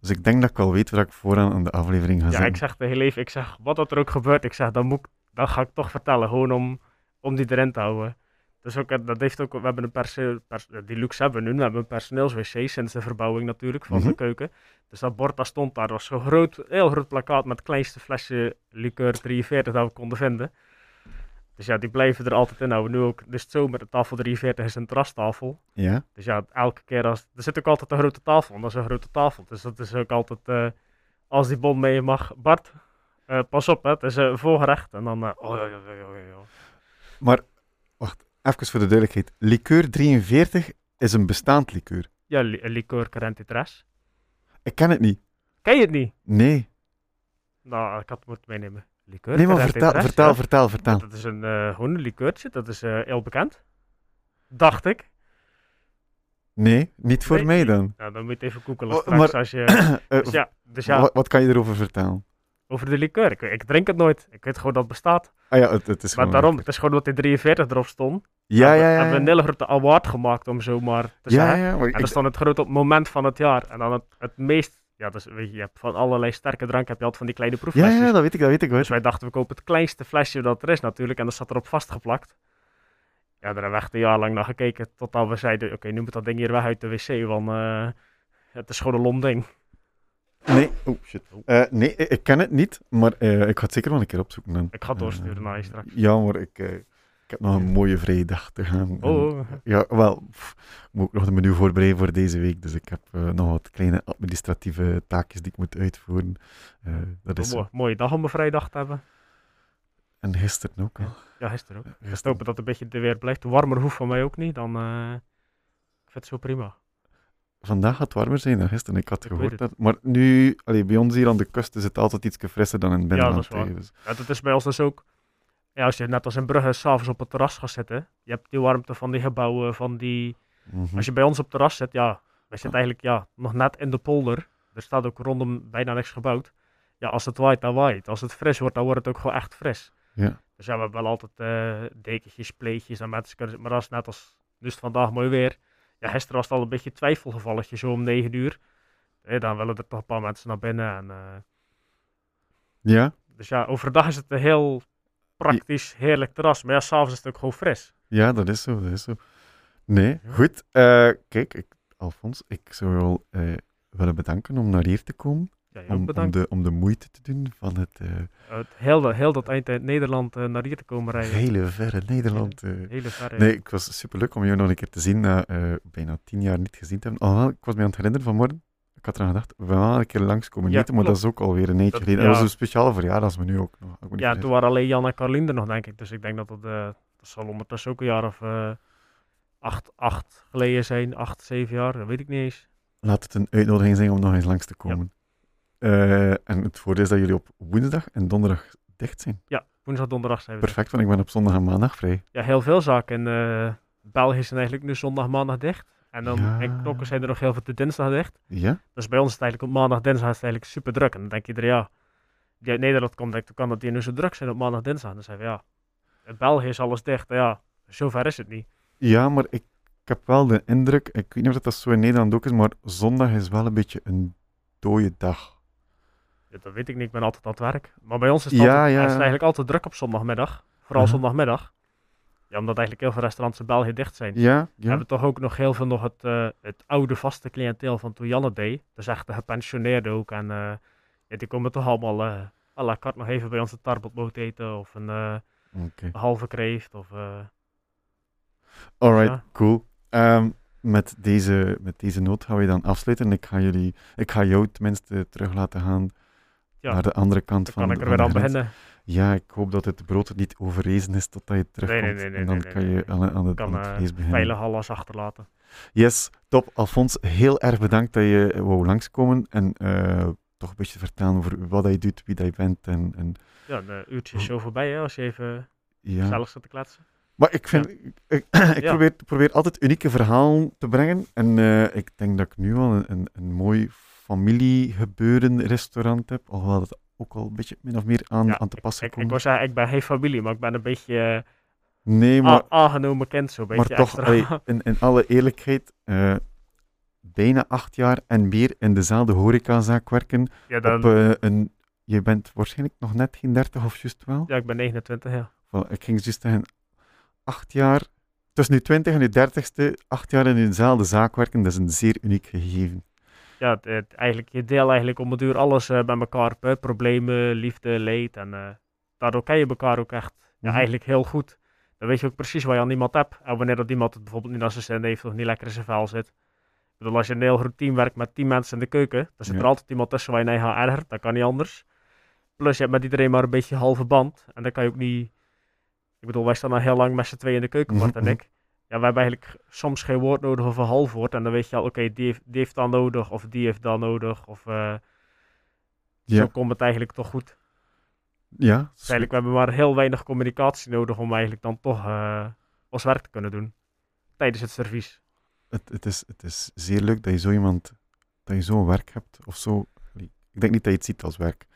Dus ik denk dat ik al weet waar ik vooraan aan de aflevering ga ja, zetten. ik zeg tegen Levi, ik zeg, wat dat er ook gebeurt, ik zeg, dan, moet, dan ga ik toch vertellen, gewoon om, om die erin te houden. Dus ook, eh, dat heeft ook, we hebben een perce, pers- eh, die luxe hebben we nu, we hebben een personeelswc sinds de verbouwing natuurlijk van Mhm. de keuken. Dus dat bord dat stond daar, was zo'n groot, heel groot plakkaat met het kleinste flesje liqueur 43 dat we konden vinden. Dus ja, die blijven er altijd in houden. Nu ook, dus zo met de tafel 43 is een terrastafel. Ja? Dus ja, elke keer als... Er zit ook altijd een grote tafel, want dat is een grote tafel. Dus dat is ook altijd... eh, als die bon mee mag, Bart, eh, pas op, hè, het is uh, voorgerecht. En dan... eh, oh, ja, ja, ja, ja, ja. Maar, wacht, even voor de duidelijkheid. Liqueur 43 is een bestaand liqueur. Ja, li liqueur 43. Ik ken het niet. Ken je het niet? Nee. Nou, ik had het moeten meenemen. Liqueur Nee, maar vertel, 43, vertel, ja. vertel, vertel. Dat is een eh gewoon een liqueurtje, dat is eh, heel bekend. Dacht ik. Nee, niet voor Nee, mij dan. Nou, dan moet je even googelen Oh, straks maar- als je... Eh, Dus ja, dus ja wat, wat kan je erover vertellen? over de liqueur. Ik, ik drink het nooit. Ik weet gewoon dat het bestaat. Ah ja, het, het is Maar gewoon daarom, liqueur. het is gewoon dat die 43 erop stond. Ja, hebben, ja, ja. hebben we ja. een hele grote award gemaakt om zo maar te Ja, zeggen. ja, maar En dat is dan het grote moment van het jaar. En dan het, het meest, ja, dus weet je, je hebt van allerlei sterke drank heb je altijd van die kleine ja, proefflesjes. ja, dat weet ik, dat weet ik. Hoor. Dus wij dachten, we kopen het kleinste flesje dat er is natuurlijk. En dat zat erop vastgeplakt. Ja, daar hebben we echt een jaar lang naar gekeken. Totdat we zeiden, oké, nu moet dat ding hier weg uit de wc. Want eh, het is gewoon een lom ding. Nee, oh shit. Eh, nee, ik ken het niet, maar eh, ik ga het zeker wel een keer opzoeken. Dan. Ik ga het doorsturen naar je straks. Ja, maar ik, eh, ik heb nog een mooie vrije dag te gaan. En- Oh, Ja, wel, pff, ik moet ook nog een menu voorbereiden voor deze week, dus ik heb eh, nog wat kleine administratieve taakjes die ik moet uitvoeren. Eh, dat is oh, mooi, mooie dag om een vrije dag te hebben. En gisteren ook al. Ja, gisteren ook. Ik Gisteren. hoop dat het een beetje de weer blijft. Warmer hoeft van mij ook niet. Dan eh, ik vind het zo prima. Vandaag gaat het warmer zijn dan gisteren, ik had Ik gehoord dat. Maar nu, allee, bij ons hier aan de kust is het altijd iets frisser dan in het binnenland. dat is waar. dus- Ja, dat is bij ons dus ook. Ja, als je net als in Brugge s'avonds op het terras gaat zitten. Je hebt die warmte van die gebouwen, van die... Mhm. Als je bij ons op het terras zit, ja, wij zitten eigenlijk ja, nog net in de polder. Er staat ook rondom bijna niks gebouwd. Ja, als het waait, dan waait. Als het fris wordt, dan wordt het ook gewoon echt fris. Ja. Dus ja, we hebben wel altijd eh dekentjes, pleetjes en mensen kunnen... Maar dat is net als... Nu is het vandaag mooi weer. Ja, gisteren was het al een beetje twijfelgevalletje, zo om 9 uur. Dan willen er toch een paar mensen naar binnen. En, eh, Ja, dus ja, overdag is het een heel praktisch, heerlijk terras. Maar ja, s'avonds is het ook gewoon fris. ja, dat is zo, dat is zo. Nee, Ja. goed. eh, kijk, ik, Alfons, ik zou je wel eh, willen bedanken om naar hier te komen. Ja, Om, de, om de moeite te doen van het eh, Het heel, dat- heel dat eind uit Nederland naar hier te komen rijden. hele verre Nederland. Hele verre. Nee, ik was super leuk om jou nog een keer te zien na bijna tien jaar niet gezien te hebben. Alhoewel, ik was me aan het herinneren vanmorgen. Had eraan gedacht, we gaan wel een keer langskomen Ja, eten, maar dat is ook alweer een eentje Dat- geleden. En dat was een speciale verjaardagsmenu ook nog. Niet Ja, toen waren alleen Jan en Carlien er nog, denk ik. Dus ik denk dat het, eh, dat zal ondertussen ook een jaar of eh, acht, acht geleden zijn. Acht, zeven jaar, dat weet ik niet eens. Laat het een uitnodiging zijn om nog eens langs te komen. Eh, en het voordeel is dat jullie op woensdag en donderdag dicht zijn. Ja, woensdag, donderdag zijn we er. Perfect, want ik ben op zondag en maandag vrij. Ja, heel veel zaken eh, België zijn eigenlijk nu zondag, maandag dicht. En dan Ja. in knokken zijn er nog heel veel te dinsdag dicht. Ja? Dus bij ons is het eigenlijk op maandag, dinsdag is het eigenlijk super druk. En dan denk iedereen, ja, die uit Nederland komt, denkt, hoe kan dat die nu zo druk zijn op maandag, dinsdag? En dan zeggen we, ja, in België is alles dicht. En ja, zover is het niet. Ja, maar ik, ik heb wel de indruk, ik weet niet of dat zo in Nederland ook is, maar zondag is wel een beetje een dode dag. Ja, dat weet ik niet, ik ben altijd aan het werk. Maar bij ons is het, Ja, altijd, ja. is het eigenlijk altijd druk op zondagmiddag. Vooral zondagmiddag. Ja, omdat eigenlijk heel veel restaurants in België dicht zijn. Ja, We hebben toch ook nog heel veel nog het, eh, het oude vaste cliënteel van toen Jan het deed. Dus echt de gepensioneerden ook. En ja, die komen toch allemaal eh à la carte nog even bij ons een tarbotboot eten. Of een halve kreeft. Of, Alright, Ja. cool. Ehm, met, deze, met deze noot gaan we dan afsluiten. Ik ga, jullie, ik ga jou tenminste terug laten gaan Ja, naar de andere kant dan van, kan ik er weer aan beginnen. Ja, ik hoop dat het brood niet overrezen is totdat je terugkomt. nee, nee, nee, en dan nee, nee, kan nee, je aan, aan, het, kan, aan het eh, vlees beginnen. Veilig alles achterlaten. Yes, top. Alfons, heel erg bedankt dat je wou langskomen en eh, toch een beetje vertellen over wat je doet, wie dat je bent. En, en Ja, een eh, uurtje is zo voorbij hè, als je even ja, gezellig zit te kletsen. Maar ik vind, ik, ik, ik Ja. probeer, probeer altijd unieke verhalen te brengen. En eh, ik denk dat ik nu al een, een, een mooi familiegebeuren restaurant heb. Alhoewel dat ook al een beetje min of meer aan, Ja, aan te passen Ik, ik komt. wil zeggen, ik ben geen familie, maar ik ben een beetje nee, eh, maar, a- aangenomen kind, zo'n maar beetje toch, extra. allee, in, in alle eerlijkheid, eh, bijna acht jaar en meer in dezelfde horecazaak werken. ja, dan, Op, eh, een, je bent waarschijnlijk nog net geen 30 of juist wel. ja, ik ben 29, ja. Ik ging juist zeggen, acht jaar, tussen je 20 en je 30ste, acht jaar in dezelfde zaak werken, dat is een zeer uniek gegeven. Ja, het, het- eigenlijk, je deel eigenlijk om het duur alles eh, bij elkaar hè. Problemen, liefde, leed. En eh, daardoor ken je elkaar ook echt ja, Mhm. eigenlijk heel goed. Dan weet je ook precies waar je aan iemand hebt. En wanneer dat iemand het bijvoorbeeld niet naar zijn zin heeft of niet lekker in zijn vel zit. Ik bedoel, als je een heel groot team werkt met 10 mensen in de keuken, dan zit Ja. er altijd iemand tussen waar je nee gaat ergert. Dat kan niet anders. Plus je hebt met iedereen maar een beetje halve band. En dan kan je ook niet... Ik bedoel, wij staan al heel lang met z'n tweeën in de keuken, Bart en ik. Ja, we hebben eigenlijk soms geen woord nodig of een half woord. En dan weet je al, oké, die, heeft, die heeft dat nodig of die heeft dat nodig. Of Ja, zo komt het eigenlijk toch goed. ja Dus eigenlijk, we hebben maar heel weinig communicatie nodig om eigenlijk dan toch eh, ons werk te kunnen doen. Tijdens het servies. het, het, is, het is zeer leuk dat je zo iemand, dat je zo'n werk hebt, of zo. Ik denk niet dat je het ziet als werk.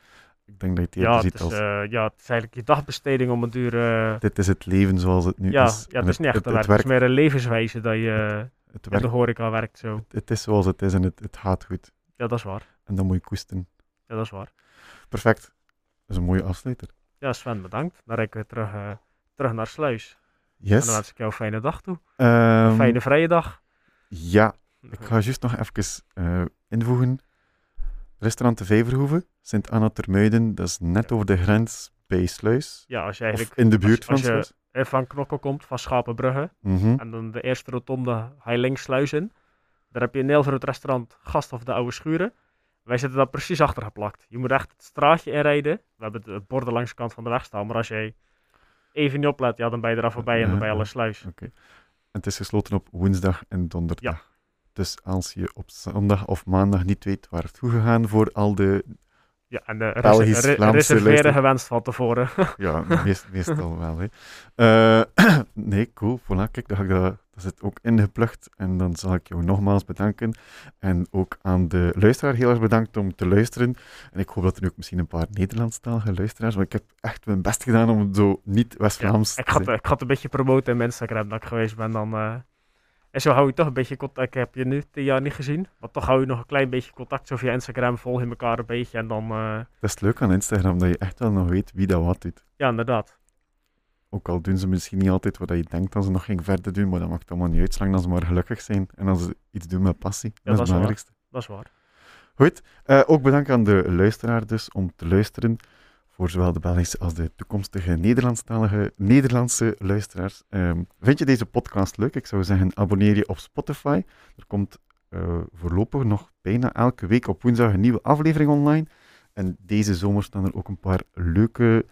Ik denk dat je het Ja eerder het, ziet is, als, eh, ja, het is eigenlijk je dagbesteding om het duur... eh, dit is het leven zoals het nu ja, is. ja, En het is niet echt het, een het, werk. Het is meer een levenswijze dat je het, in werk- de horeca werkt zo. het is zoals het is en het, het gaat goed. Ja, dat is waar. En dan moet je koesten. Ja, dat is waar. Perfect. Dat is een mooie afsluiter. Ja, Sven, bedankt. Dan rijden we terug, eh, terug naar Sluis. En Yes. dan wens ik jou een fijne dag toe. Ehm, Een fijne vrije dag. Ja, Ik ga juist nog even invoegen. Restaurant de Vijverhoeve, Sint-Anna Termuiden, dat is net over de grens bij Sluis. Ja, als je Of eigenlijk in de buurt van als je- Sluis. van Knokkel komt, van Schapenbrugge. Mhm. En dan de eerste rotonde ga je links Sluis in. Daar heb je een heel groot restaurant, Gasthof de Oude Schuren. Wij zitten daar precies achter geplakt. Je moet echt het straatje inrijden. We hebben de borden langs de kant van de weg staan. Maar als jij even niet oplet, ja, dan ben je eraf voorbij en dan ben je al in Sluis. Oké. En het is gesloten op woensdag en donderdag. Dus als je op zondag of maandag niet weet waar het goed gegaan voor al de... Ja, en de Belgisch, re- Vlaamse reserveren gewenst van tevoren. Ja, meest, meestal wel. Hè. Eh, nee, cool. Voilà, kijk, dat, ga ik dat, dat zit ook ingeplucht. En dan zal ik jou nogmaals bedanken. En ook aan de luisteraar heel erg bedankt om te luisteren. En ik hoop dat er nu ook misschien een paar Nederlandstalige luisteraars... Want ik heb echt mijn best gedaan om het zo niet West-Vlaams ik, ga zijn. ik ga het een beetje promoten in mijn Instagram dat ik geweest ben. Dan, eh, En zo hou je toch een beetje contact. Ik heb je nu tien jaar niet gezien. Maar toch hou je nog een klein beetje contact zo via Instagram. Volg je elkaar een beetje. En dan, eh, Dat is het leuk aan Instagram, dat je echt wel nog weet wie dat wat doet. ja, inderdaad. Ook al doen ze misschien niet altijd wat je denkt dat ze nog ging verder doen, maar dat maakt allemaal niet uit, zolang dat ze maar gelukkig zijn. En als ze iets doen met passie, dat is dat het is waar. belangrijkste. Dat is waar. Goed, eh, ook bedankt aan de luisteraar dus om te luisteren. Voor zowel de Belgische als de toekomstige Nederlandstalige Nederlandse luisteraars. Ehm, vind je deze podcast leuk? Ik zou zeggen, abonneer je op Spotify. Er komt eh, voorlopig nog bijna elke week op woensdag een nieuwe aflevering online. En deze zomer staan er ook een paar leuke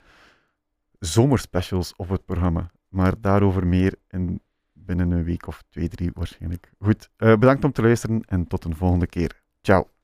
zomerspecials op het programma. Maar daarover meer in binnen een week of twee, drie waarschijnlijk. Goed, eh, bedankt om te luisteren en tot een volgende keer. Ciao.